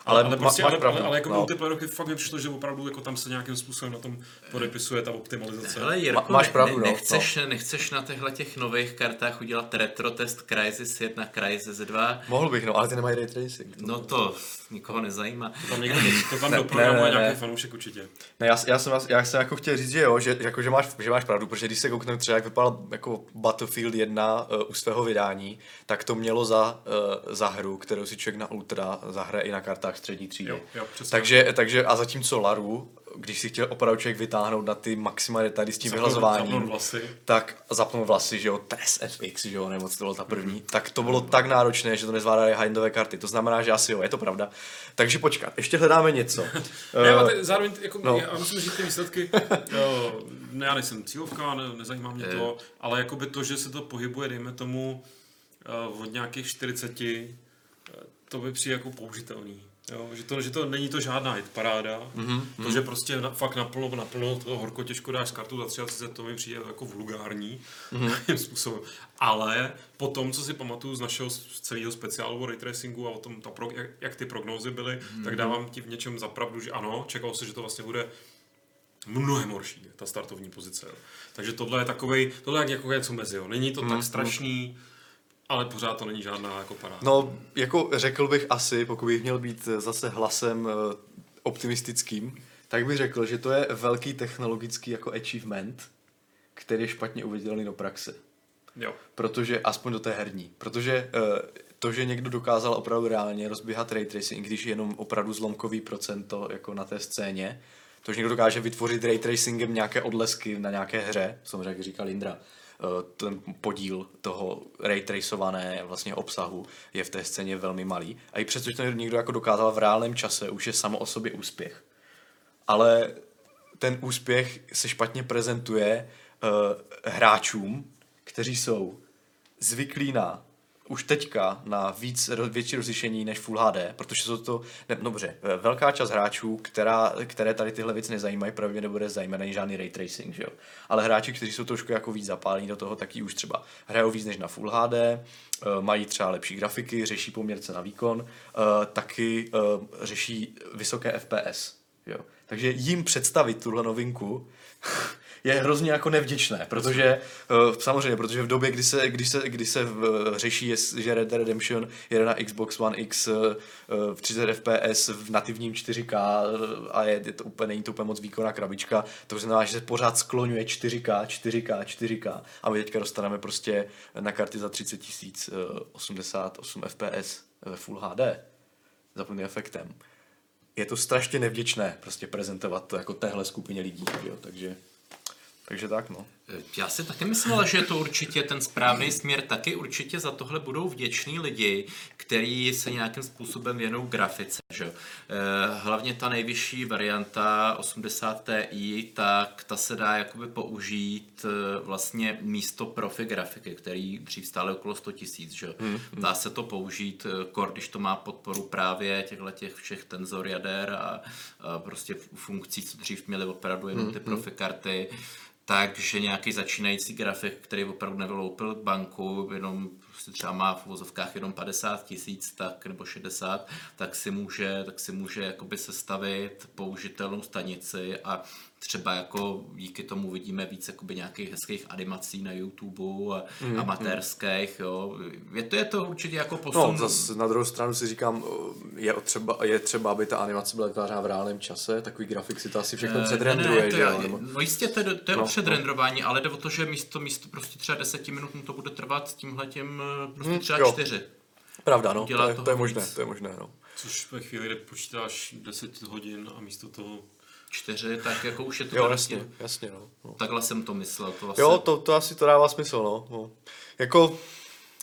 Ale Ale, ale, má- prostě, máš ale, pravdu, ale, ale jako no. no. multiplayerovky fakt mi přišlo, že opravdu jako tam se nějakým způsobem na tom podepisuje ta optimalizace. Hele, Jirko, máš ne- pravdu, ne, no, nechceš, nechceš na těchto těch nových kartách udělat retro test Crysis 1, Crysis 2? Mohl bych, no, ale ty nemají ray tracing. No to nikoho nezajímá. Tam někdo to tam Ne, doprogramuje ne, ne, ne. nějaký fanoušek určitě. Ne, já, já, jsem, já jsem jako chtěl říct, že jo, že, jako, že, máš, že máš pravdu, protože když se koukneme třeba, jak vypadal jako Battlefield 1 uh, u svého vydání, tak to mělo za, uh, za hru, kterou si člověk na Ultra zahraje i na kartách střední třídy. Jo, jo, přesně. takže, takže a zatímco Laru, když si chtěl opravdu člověk vytáhnout na ty maxima detaily s tím Zapnout- vyhlazováním, zapnout vlasy. tak zapnul vlasy, že jo, Tess FX, že jo, nebo to bylo ta první, tak to bylo tak náročné, že to nezvládaly high-endové karty, to znamená, že asi jo, je to pravda. Takže počkat, ještě hledáme něco. Ne, Eh, ale ty, zároveň jako, no. já musím říct ty výsledky, jo, ne, já nejsem cílovka, ne, nezajímá mě to, ale jakoby to, že se to pohybuje, dejme tomu, uh, od nějakých 40, uh, to by přijde jako použitelný. Jo, že, to, že to není to žádná hit paráda, mm-hmm. to, že prostě na, fakt naplno, naplno toho horko těžko dáš z kartu za 33, to mi přijde jako vulgární mm-hmm. způsobem. Ale potom, co si pamatuju z našeho z celého speciálu o ray tracingu a o tom, ta pro, jak, jak, ty prognózy byly, mm-hmm. tak dávám ti v něčem zapravdu, že ano, čekalo se, že to vlastně bude mnohem horší, ta startovní pozice. Jo. Takže tohle je takovej, tohle je jako něco mezi, jo. Není to mm, tak strašný, ale pořád to není žádná jako paráda. No, jako řekl bych asi, pokud bych měl být zase hlasem eh, optimistickým, tak bych řekl, že to je velký technologický jako achievement, který je špatně uveditelný do praxe. Jo. Protože, aspoň do té herní, protože eh, to, že někdo dokázal opravdu reálně rozběhat ray tracing, když je jenom opravdu zlomkový procento jako na té scéně, to, že někdo dokáže vytvořit ray tracingem nějaké odlesky na nějaké hře, samozřejmě jak říkal Indra, eh, ten podíl toho ray vlastně obsahu je v té scéně velmi malý. A i přesto, že to někdo jako dokázal v reálném čase, už je samo o sobě úspěch. Ale ten úspěch se špatně prezentuje uh, hráčům, kteří jsou zvyklí na už teďka na víc, větší rozlišení než Full HD, protože jsou to, ne, dobře, velká část hráčů, která, které tady tyhle věci nezajímají, pravděpodobně nebude zajímat ani žádný ray tracing, že jo. Ale hráči, kteří jsou trošku jako víc zapálení do toho, taky už třeba hrajou víc než na Full HD, eh, mají třeba lepší grafiky, řeší poměrce na výkon, eh, taky eh, řeší vysoké FPS, jo. Takže jim představit tuhle novinku je hrozně jako nevděčné, protože uh, samozřejmě, protože v době, kdy se, kdy se, kdy se uh, řeší, je, že Red Dead Redemption jede na Xbox One X uh, v 30 FPS v nativním 4K a je, je to úplně, není to úplně moc výkonná krabička, to znamená, že se pořád skloňuje 4K, 4K, 4K a my teďka dostaneme prostě na karty za 30 tisíc uh, 88 FPS ve Full HD za plným efektem. Je to strašně nevděčné prostě prezentovat to jako téhle skupině lidí, jo, takže takže tak, no. Já si taky myslel, že je to určitě ten správný směr. Taky určitě za tohle budou vděční lidi, kteří se nějakým způsobem věnou grafice. Že? Eh, hlavně ta nejvyšší varianta 80 Ti, tak ta se dá jakoby použít eh, vlastně místo profi grafiky, který dřív stále okolo 100 tisíc. Že? Hmm, dá se to použít, eh, kor, když to má podporu právě těchto těch všech tenzor jader a, a prostě funkcí, co dřív měly opravdu jenom ty profi karty. Takže nějaký začínající grafik, který opravdu nevyloupil banku, jenom prostě třeba má v vozovkách jenom 50 tisíc, tak nebo 60, tak si může, tak si může jakoby sestavit použitelnou stanici a třeba jako díky tomu vidíme víc jakoby nějakých hezkých animací na YouTube a mm, amatérských, jo. Je to, je to určitě jako posun. No, zase na druhou stranu si říkám, je třeba, je třeba, aby ta animace byla vytvářena v reálném čase, takový grafik si to asi všechno Eh, předrendruje, ne, ne, to že je, jo? Nebo... No jistě, to je, to je No, o předrendrování, ale jde o to, že místo, místo prostě třeba 10 minut mu to bude trvat s tímhletím eh, prostě třeba jo. 4. Pravda, no, Dělá to je, to je víc. možné, to je možné, no. Což ve chvíli, kdy počítáš 10 hodin a místo toho 4, tak jako už je to Jo, vlastně- jasně, jasně, no. no. Takhle jsem to myslel. To vlastně, Jo, to, to asi to dává smysl, no. no. Jako,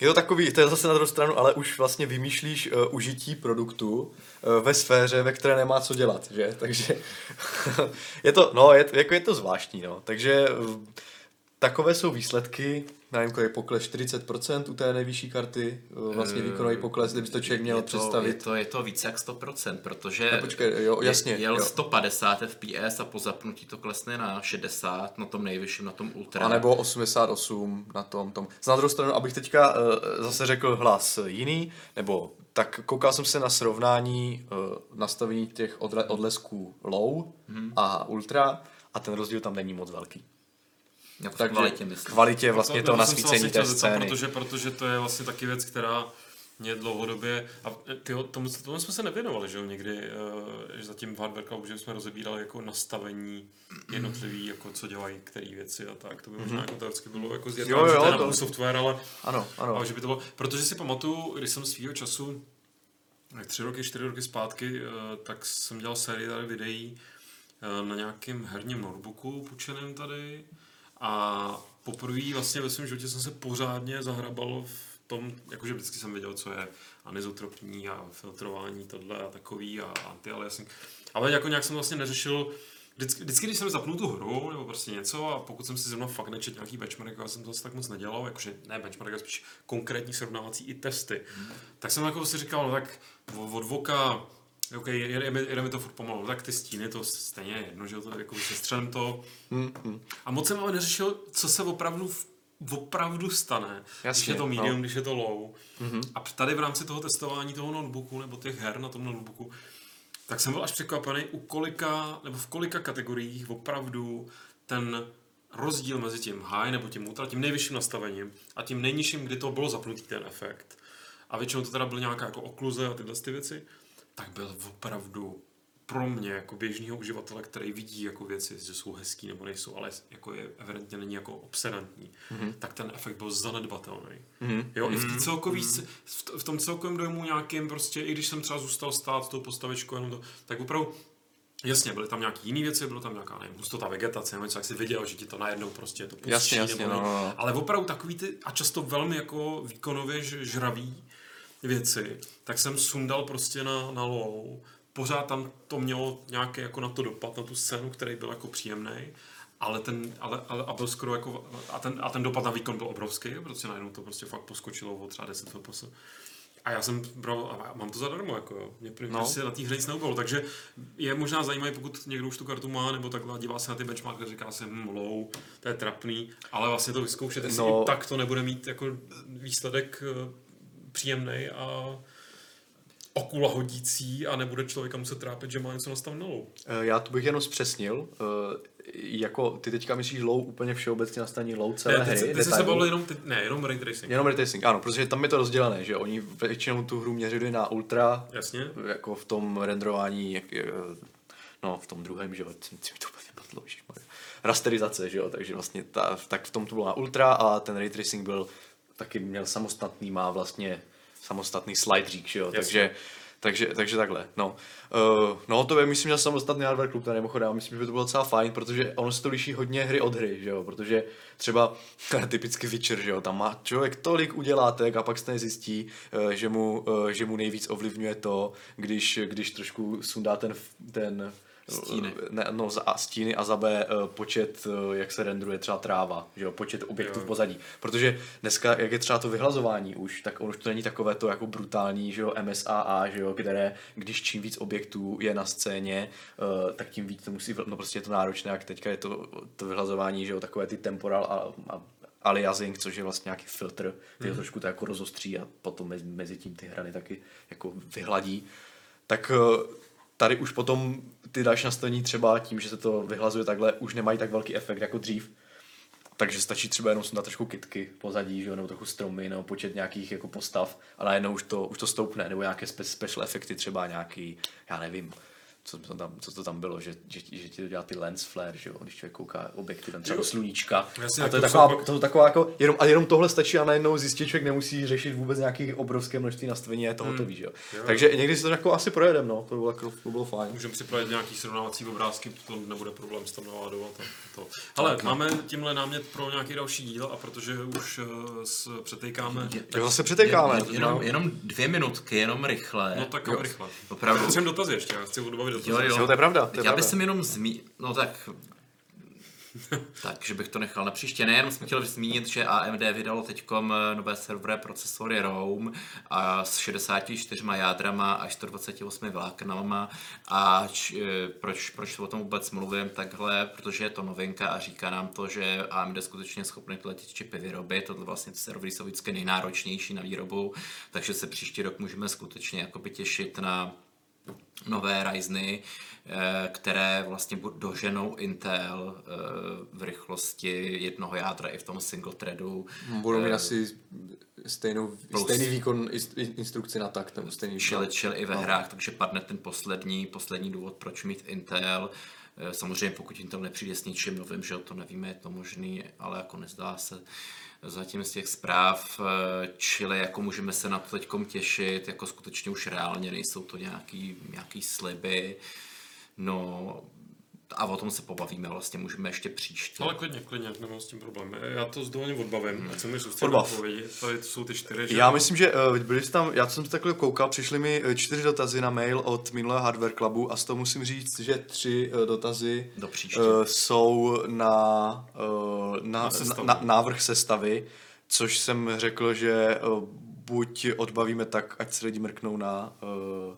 je to takový, to je zase na druhou stranu, ale už vlastně vymýšlíš uh, užití produktu uh, ve sféře, ve které nemá co dělat, že? Takže je to, no, je, jako je to zvláštní, no. Takže uh, takové jsou výsledky. Je pokles 40% u té nejvyšší karty. eh, Vlastně výkonový pokles, kdyby to člověk měl je to, představit. Je to, je to více jak 100%, protože No, počkej, jo, jasně, jel jo. 150 FPS a po zapnutí to klesne na 60 na tom nejvyšším, na tom Ultra. A nebo 88 na tom. tom. Z na druhou stranu, abych teďka uh, zase řekl hlas jiný, nebo tak koukal jsem se na srovnání uh, nastavení těch odle- odlesků low Mhm. a ultra a ten rozdíl tam není moc velký. Jako Takže kvalitě, myslím. kvalitě vlastně To- toho nasvícení té scény. Protože, protože to je vlastně taky věc, která mě dlouhodobě, a tyjo, tomu, tomu jsme se nevěnovali, že jo, někdy, uh, že zatím v Hardware Clubu, že jsme rozebírali jako nastavení jednotlivý, jako co dělají, které věci a tak, to by možná jako teoreticky bylo jako. Jo, že to je to- software, ale, Ano, ano. ale že by to bylo, protože si pamatuju, když jsem svýho času, tak tři roky, čtyři roky zpátky, eh, tak jsem dělal sérii tady videí eh, na nějakém herním notebooku půjčeném tady a poprvé vlastně ve svém životě jsem se pořádně zahrabal v tom, jakože vždycky jsem věděl, co je anizotropní a filtrování tohle a takový a anti-aliasing. Ale jako nějak jsem vlastně neřešil, vždycky, vždycky, když jsem zapnul tu hru nebo prostě něco a pokud jsem si zrovna fakt nečet nějaký benchmark, já jsem to zase tak moc nedělal, jakože ne benchmark, ale spíš konkrétní srovnávací i testy, tak jsem jako si říkal, no tak od voka OK, jede, mi- jede mi to furt pomalu, tak ty stíny, to stejně je jedno, že to jako sestřelím to. Hmm, A moc jsem ale neřešil, co se opravdu v- opravdu stane, když Jasně, je to medium, no. když je to low. A tady v rámci toho testování toho notebooku nebo těch her na tom notebooku, tak jsem byl až překvapený, u kolika, nebo v kolika kategoriích opravdu ten rozdíl mezi tím high nebo tím ultra, tím nejvyšším nastavením a tím nejnižším, kdy to bylo zapnutý ten efekt. A většinou to teda byly nějaká jako okluze a tyhle ty věci, tak byl opravdu pro mě jako běžného uživatele, který vidí jako věci, že jsou hezký nebo nejsou, ale jako je evidentně není jako obsedantní, mm-hmm. tak ten efekt byl zanedbatelný. Mm-hmm. Jo, i v, té celkový, mm-hmm. v, v tom celkovém dojmu nějakým prostě, i když jsem třeba zůstal stát s tou postavičkou, jenom to, tak opravdu Jasně, byly tam nějaké jiné věci, bylo tam nějaká nevím, hustota vegetace, nebo něco, jak si viděl, že ti to najednou prostě to pustí, Jasně, jasně, nebo no, no, no. ale opravdu takový ty, a často velmi jako výkonově žravý věci, tak jsem sundal prostě na, na low. Pořád tam to mělo nějaký jako na to dopad, na tu scénu, který byl jako příjemný. Ale ten, ale, ale, a byl skoro jako, a ten, a ten dopad na výkon byl obrovský, protože najednou to prostě fakt poskočilo o třeba 10 FPS. A já jsem bral, a mám to zadarmo, jako jo. Mě první No. prostě na té hře nic neubalo, takže je možná zajímavé, pokud někdo už tu kartu má, nebo takhle dívá se na ty benchmarky a říká si, hm, low, to je trapný, ale vlastně to vyzkoušet, jestli No. tak to nebude mít jako výsledek eh, příjemný a okula hodící a nebude člověka muset trápit, že má něco nastavené low. Eh, Já to bych jenom zpřesnil. eh, Jako ty teďka myslíš low úplně všeobecně nastavení low celé Ne, hry. ty, ty jsi se bavil jenom, ty, ne, jenom ray tracing. Jenom ray tracing, ano, protože tam je to rozdělené, že oni většinou tu hru měřili na ultra, Jasně. jako v tom renderování, jak, eh, no v tom druhém, že jo, mi to úplně padlo, rasterizace, že jo, takže vlastně ta, tak v tom to bylo na ultra a ten ray tracing byl, taky měl samostatný, má vlastně samostatný slide řík, že jo, Jasně. takže takže, takže takhle, no. Uh, no to je, myslím, že samostatný hardware klub, tady mimochodem, myslím, že by to bylo docela fajn, protože ono se to liší hodně hry od hry, že jo, protože třeba typicky Witcher, že jo, tam má člověk tolik udělátek a pak se zjistí, eh, že mu, eh, že mu nejvíc ovlivňuje to, když, když trošku sundá ten, ten Stíny. Ne, no, za A stíny a za B eh, počet, eh, jak se rendruje třeba tráva, že jo, počet objektů Jo. v pozadí. Protože dneska, jak je třeba to vyhlazování už, tak on už to není takové to jako brutální, že jo, MSAA, že jo, které, když čím víc objektů je na scéně, eh, tak tím víc to musí, no prostě je to náročné, jak teďka je to, to vyhlazování, že jo, takové ty temporal a, a aliasing, což je vlastně nějaký filtr, který mm. trošku to jako rozostří a potom mezi, mezi tím ty hrany taky jako vyhladí. Tak eh, tady už potom ty další nastavení třeba tím, že se to vyhlazuje takhle, už nemají tak velký efekt jako dřív. Takže stačí třeba jenom sundat trošku kitky pozadí, že jo, nebo trochu stromy, nebo počet nějakých jako postav, a najednou už to, už to stoupne, nebo nějaké spe, special efekty, třeba nějaký, já nevím, co to tam, co to tam bylo, že, že, že ti to dělá ty lens flare, že jo, když člověk kouká objekty tam třeba do sluníčka. Jasně, a to je to taková, pak- to je taková jako, jenom, a jenom tohle stačí a najednou zjistí, že člověk nemusí řešit vůbec nějaké obrovské množství nastavení a je to hotový, že jo. Jo. Takže někdy si to jako asi projedem, no, to bylo, jako, to bylo fajn. Můžeme připravit nějaký srovnávací obrázky, to nebude problém s tom naládovat. a To. Hele, máme tímhle námět pro nějaký další díl a protože už uh, s, přetejkáme, Jo, zase přetékáme. Jen, jenom, jenom dvě minutky, jenom rychle. no tak Jo. rychle. Opravdu. Potřebujeme dotazy ještě, já chci odbavit. Jo, jo. Jo, to je pravda, to je Já bych sem jenom zmí... No tak... Takže bych to nechal na příště. Nejenom jsem chtěl zmínit, že AMD vydalo teď nové serverové procesory Rome a s 64 jádrama a 128 vláknama a č, e, proč, proč o tom vůbec mluvím takhle, protože je to novinka a říká nám to, že AMD je skutečně schopný tyhle ty čipy vyrobit. Tohle vlastně ty servery jsou vždycky nejnáročnější na výrobu, takže se příští rok můžeme skutečně jakoby těšit na nové Ryzeny, eh, které vlastně doženou Intel eh, v rychlosti jednoho jádra i v tom single threadu. Budou mít eh, asi stejnou, plus, stejný výkon instrukci na tak, ten stejný čili, čili i ve no. hrách, takže padne ten poslední, poslední důvod, proč mít Intel. Samozřejmě pokud Intel nepřijde s ničím novým, že to nevíme, je to možný, ale jako nezdá se zatím z těch zpráv, eh, čili jako můžeme se na to teď těšit, jako skutečně už reálně nejsou to nějaký, nějaký sliby, no a o tom se pobavíme, vlastně můžeme ještě příště. Ale klidně, klidně, nemám s tím problém. Já to s dovolením odbavím, hmm. ať se mi odpovědi. Tady jsou ty čtyři. Že? Já myslím, že uh, byli tam, já jsem se takhle koukal, přišly mi eh, čtyři dotazy na mail od minulého Hardware Clubu a z toho musím říct, že tři uh, dotazy Do uh, jsou na, uh, na, na, na návrh sestavy, což jsem řekl, že uh, buď odbavíme tak, ať se lidi mrknou na uh, Eh,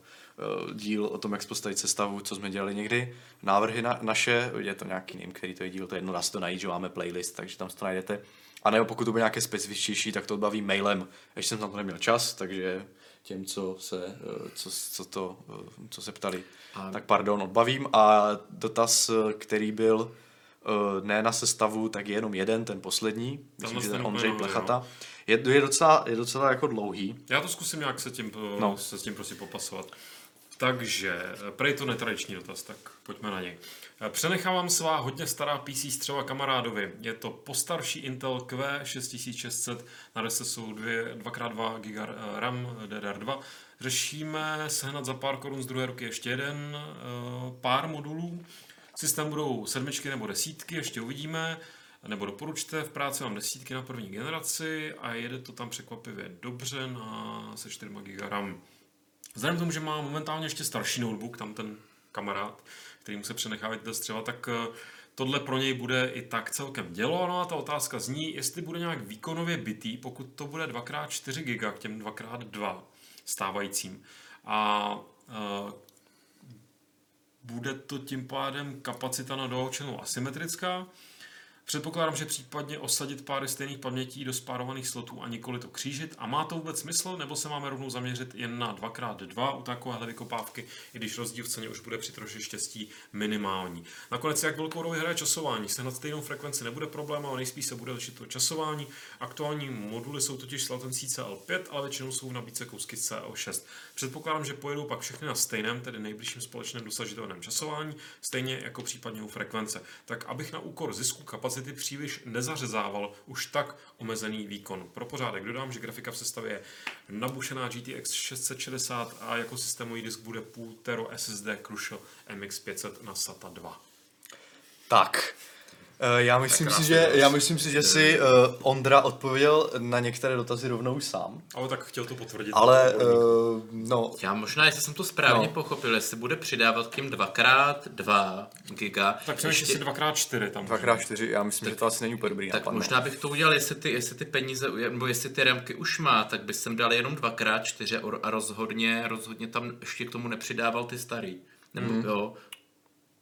díl o tom, jak postavit sestavu, co jsme dělali někdy. Návrhy na, naše, je to nějaký, nevím, který to je díl, to je jedno, dá se to najít, že máme playlist, takže tam to najdete. A nebo pokud to bude nějaké specifičtější, tak to odbavím mailem. Ještě jsem tam to neměl čas, takže těm, co se, eh, co, co, to, eh, co se ptali, a... tak pardon, odbavím. A dotaz, který byl ne na sestavu, tak je jenom jeden, ten poslední, myslím, že ten Ondřej Plechata. Je, je, docela, je docela jako dlouhý. Já to zkusím nějak se, tím, no. se s tím prostě popasovat. Takže, prej to netradiční dotaz, tak pojďme na něj. Přenechávám svá hodně stará PC střeva kamarádovi. Je to postarší Intel Q6600 na jsou 2x2 GB RAM DDR2. Řešíme sehnat za pár korun z druhé ruky ještě jeden eh, pár modulů. Systém budou sedmičky nebo desítky, ještě uvidíme. Nebo doporučte, v práci mám desítky na první generaci a jede to tam překvapivě dobře na se 4 GB RAM. Vzhledem k tomu, že má momentálně ještě starší notebook, tam ten kamarád, který mu se přenechává do střeva, tak eh, tohle pro něj bude i tak celkem dělo. No a ta otázka zní, jestli bude nějak výkonově bytý, pokud to bude 2x4 GB k těm 2x2 stávajícím. A uh, bude to tím pádem kapacita na doloučenou asymetrická, Předpokládám, že případně osadit páry stejných pamětí do spárovaných slotů a nikoli to křížit. A má to vůbec smysl, nebo se máme rovnou zaměřit jen na 2x2 u takovéhle vykopávky, i když rozdíl v ceně už bude při troši štěstí minimální. Nakonec, jak velkou roli hraje časování, sehnat stejnou frekvenci nebude problém, ale nejspíš se bude lišit to časování. Aktuální moduly jsou totiž s latencí CL5, ale většinou jsou v nabídce kousky CL6. Předpokládám, že pojedou pak všechny na stejném, tedy nejbližším společném dosažitelném časování, stejně jako případně u frekvence. Tak abych na úkor zisku kapacity kapacity příliš nezařezával už tak omezený výkon. Pro pořádek dodám, že grafika v sestavě je nabušená GTX 660 a jako systémový disk bude půl tero SSD Crucial MX500 na SATA 2. Tak, já myslím, si, že, já myslím si, že si uh, Ondra odpověděl na některé dotazy rovnou sám. Ale tak chtěl to potvrdit. Ale, uh, no. Já možná, jestli jsem to správně no. pochopil, jestli bude přidávat k tím 2x2 giga. Tak přemýšlím ještě... si 2x4 tam. 2x4, já myslím, tak, že to asi není úplně dobrý Tak nápad, no. možná bych to udělal, jestli ty, jestli ty peníze, nebo jestli ty remky už má, tak bych sem dal jenom 2x4 a rozhodně, rozhodně tam ještě k tomu nepřidával ty starý. Nebo, mm. jo,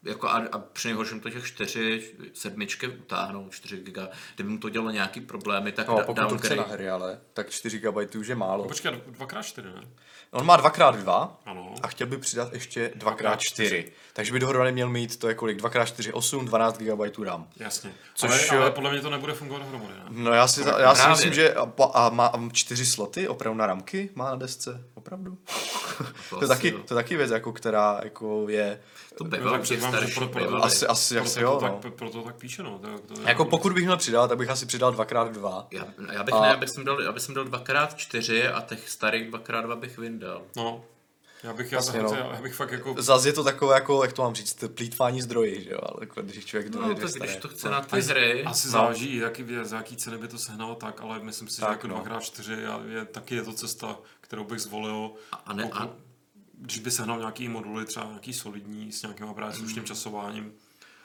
jako a, a při nejhorším to těch čtyři sedmičky utáhnou, 4 giga, kdyby mu to dělalo nějaký problémy, tak no, pokud downgrade... to chce na hry, ale tak 4 GB už je málo. No, počkej, 2x4, ne? On má 2x2 ano. a chtěl by přidat ještě 2x4. Takže by dohromady měl mít to je kolik? 2x4, 8, 12 GB RAM. Jasně. Což, ale, ale, podle mě to nebude fungovat dohromady, ne? No já si, já si myslím, že a, a má čtyři sloty opravdu na ramky má na desce. Opravdu? To, to, je taky, to je taky věc, jako, která jako je to bývalo no, těch starších. Pro, pro, pro, asi, asi, proto, asi jo, no. tak, proto tak píše, no. To, to jako pokud bych měl přidat, tak bych asi přidal 2x2. Já, já bych a... ne, já bych dal, já bych dal 2x4 a těch starých 2x2 bych vyndal. No, já bych, já, vlastně, no. já bych fakt jako... Zase je to takové, jako, jak to mám říct, plítvání zdroji, že jo, ale jako, když člověk no, tak když to chce na ty hry. Asi no. záleží, jaký, za jaký ceny by to sehnalo tak, ale myslím si, tak, že jako no. 2x4 je, je, taky je to cesta, kterou bych zvolil. A, ne, a, když by sehnal nějaký moduly, třeba nějaký solidní, s nějakým právě slušným mm. časováním.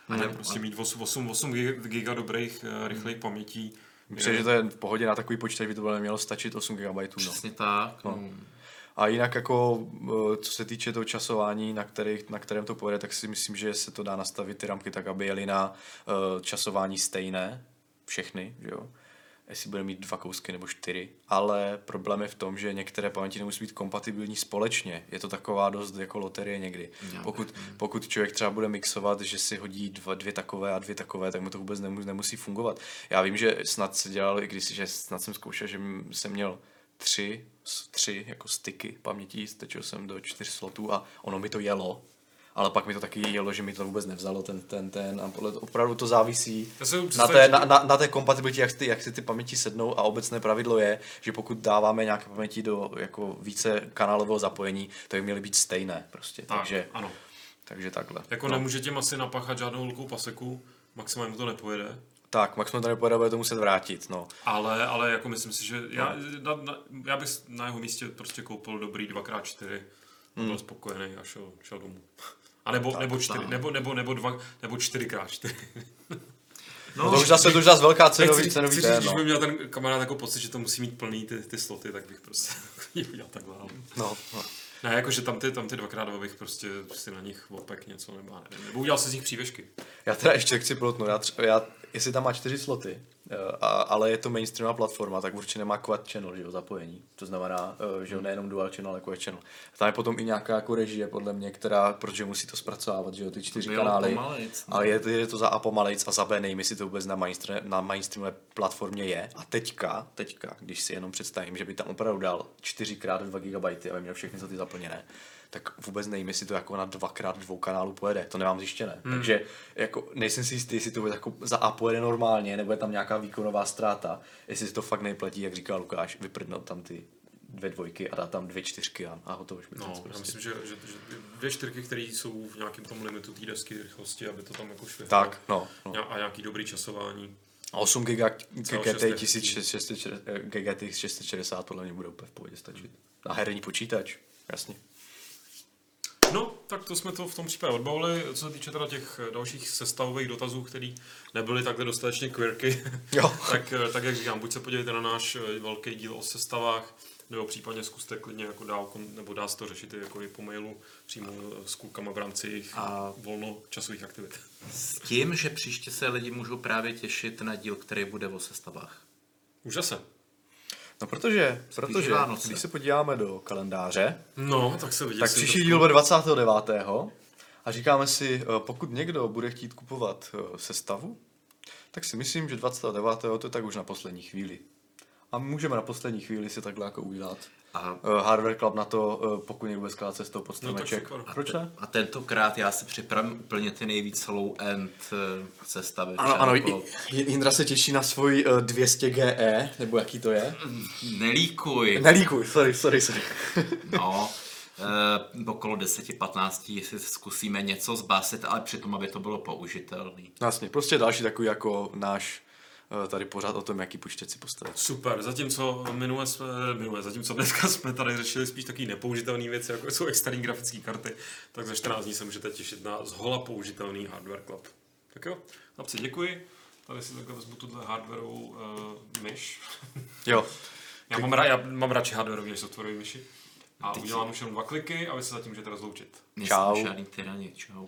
A ne prostě mít 8, 8, 8 giga dobrých, eh, rychlých pamětí. Myslím, že to je v pohodě na takový počítač, by to bylo nemělo stačit 8 GB. No. Přesně tak. No. A jinak jako, eh, co se týče toho časování, na, kterých, na kterém to pojede, tak si myslím, že se to dá nastavit ty ramky tak, aby jeli na uh, časování stejné, všechny, že jo. Jestli bude mít dva kousky nebo čtyři, ale problém je v tom, že některé paměti nemusí být kompatibilní společně. Je to taková dost jako loterie někdy. Pokud, pokud člověk třeba bude mixovat, že si hodí dva, dvě takové a dvě takové, tak mu to vůbec nemusí, nemusí fungovat. Já vím, že snad se dělal, i když že snad jsem zkoušel, že jsem měl tři, s- tři jako styky paměti, stečil jsem do čtyř slotů a ono mi to jelo, ale pak mi to taky jelo, že mi to vůbec nevzalo ten, ten, ten a podle opravdu to závisí na té, na, na, na té kompatibilitě, jak, si ty, jak si ty paměti sednou a obecné pravidlo je, že pokud dáváme nějaké paměti do jako více kanálového zapojení, tak by měly být stejné prostě, Tak, takže, ano. takže takhle. Jako no. nemůže těm asi napáchat žádnou velkou paseku, maximálně mu to nepojede. Tak, maximum to nepojede, bude to muset vrátit, no. Ale, ale jako myslím si, že já, na, na, já bych na jeho místě prostě koupil dobrý 2x4 a byl spokojený a šel, šel domů. A nebo, nebo, čtyři, tak. nebo, nebo, nebo, dva, nebo 4x4. No, to už zase, to už zase velká cenový, chci, cenový chci říct, když no. by měl ten kamarád jako pocit, že to musí mít plný ty, ty sloty, tak bych prostě udělal takhle. no, no. Ne, jakože tam ty, tam ty dvakrát dva bych prostě si na nich opek něco, nebo nevím, nebo udělal si z nich přívešky. Já teda ještě chci plotnout, já, tř- já, jestli tam má čtyři sloty, a, ale je to mainstreamová platforma, tak určitě nemá quad channel, že jo, zapojení. To znamená, eh, že jo, nejenom dual channel, ale quad channel. Tam je potom i nějaká jako režie, podle mě, která, protože musí to zpracovávat, že jo, ty čtyři Bylo kanály. pomalejc, no. ale je, je, to za A pomalejc a za B nejmi si to vůbec na, mainstream, na mainstreamové platformě je. A teďka, teďka, když si jenom představím, že by tam opravdu dal 4x2 GB, aby měl všechny sloty zaplněné, tak vůbec nevím, jestli to jako na dvakrát dvou kanálů pojede. To nemám zjištěné. Hmm. Takže jako nejsem si jistý, jestli to bude jako za A pojede normálně, nebo je tam nějaká výkonová ztráta. Jestli si to fakt nejplatí, jak říkal Lukáš, vyprdnout tam ty dvě dvojky a dát tam dvě čtyřky a, a hotovo. No, prostě. já myslím, že, že, že dvě čtyřky, které jsou v nějakém tom limitu té desky rychlosti, aby to tam jako švihlo. Tak, no. no. A nějaký dobrý časování. A 8 GB Celou GT šesté 1660 GTX 660 podle mě bude úplně v pohodě stačit. A herní počítač, jasně. No, tak to jsme to v tom případě odbavili. Co se týče teda těch eh, dalších sestavových dotazů, které nebyly takhle dostatečně quirky, Jo. tak, eh, tak jak říkám, buď se podívejte na náš eh, velký díl o sestavách, nebo případně zkuste klidně jako dál, nebo dá se to řešit jako i po mailu přímo s klukama v rámci jejich A- volnočasových aktivit. S tím, že příště se lidi můžou právě těšit na díl, který bude o sestavách. Už zase. No protože, protože Vánoce. když se podíváme do kalendáře, No, tak se vidět. tak příští díl bude 29. A říkáme si, eh, pokud někdo bude chtít kupovat eh, sestavu, tak si myslím, že 29. to je tak už na poslední chvíli. A můžeme na poslední chvíli si takhle jako udělat. A, Eh, Hardware Club na to, eh, pokud někdo bude skládat cestou pod No tak stromeček. super. Proč ne? a tentokrát já si připravím úplně ty nejvíc low end eh, sestavy. Ano, ano, J- Jindra se těší na svůj uh, 200 GE, nebo jaký to je? Nelíkuj. Nelíkuj, sorry, sorry, sorry. No, eh, okolo 10-15, jestli zkusíme něco zbasit, ale přitom, aby to bylo použitelný. Jasně, prostě další takový jako náš tady pořád o tom, jaký počítač si postavit. Super, zatímco minule jsme, minule, zatímco dneska jsme tady řešili spíš taky nepoužitelné věci, jako jsou externí grafické karty, tak za 14 dní se můžete těšit na zhola použitelný Hardware Club. Tak jo, chlapci, děkuji. Tady si takhle vezmu tuhle hardwareovou uh, myš. Jo, Já mám, ra- já mám radši hardwareový než softwarový myši. A udělám už jenom dva kliky a vy se zatím můžete rozloučit. Čau. žádný tyrani, čau.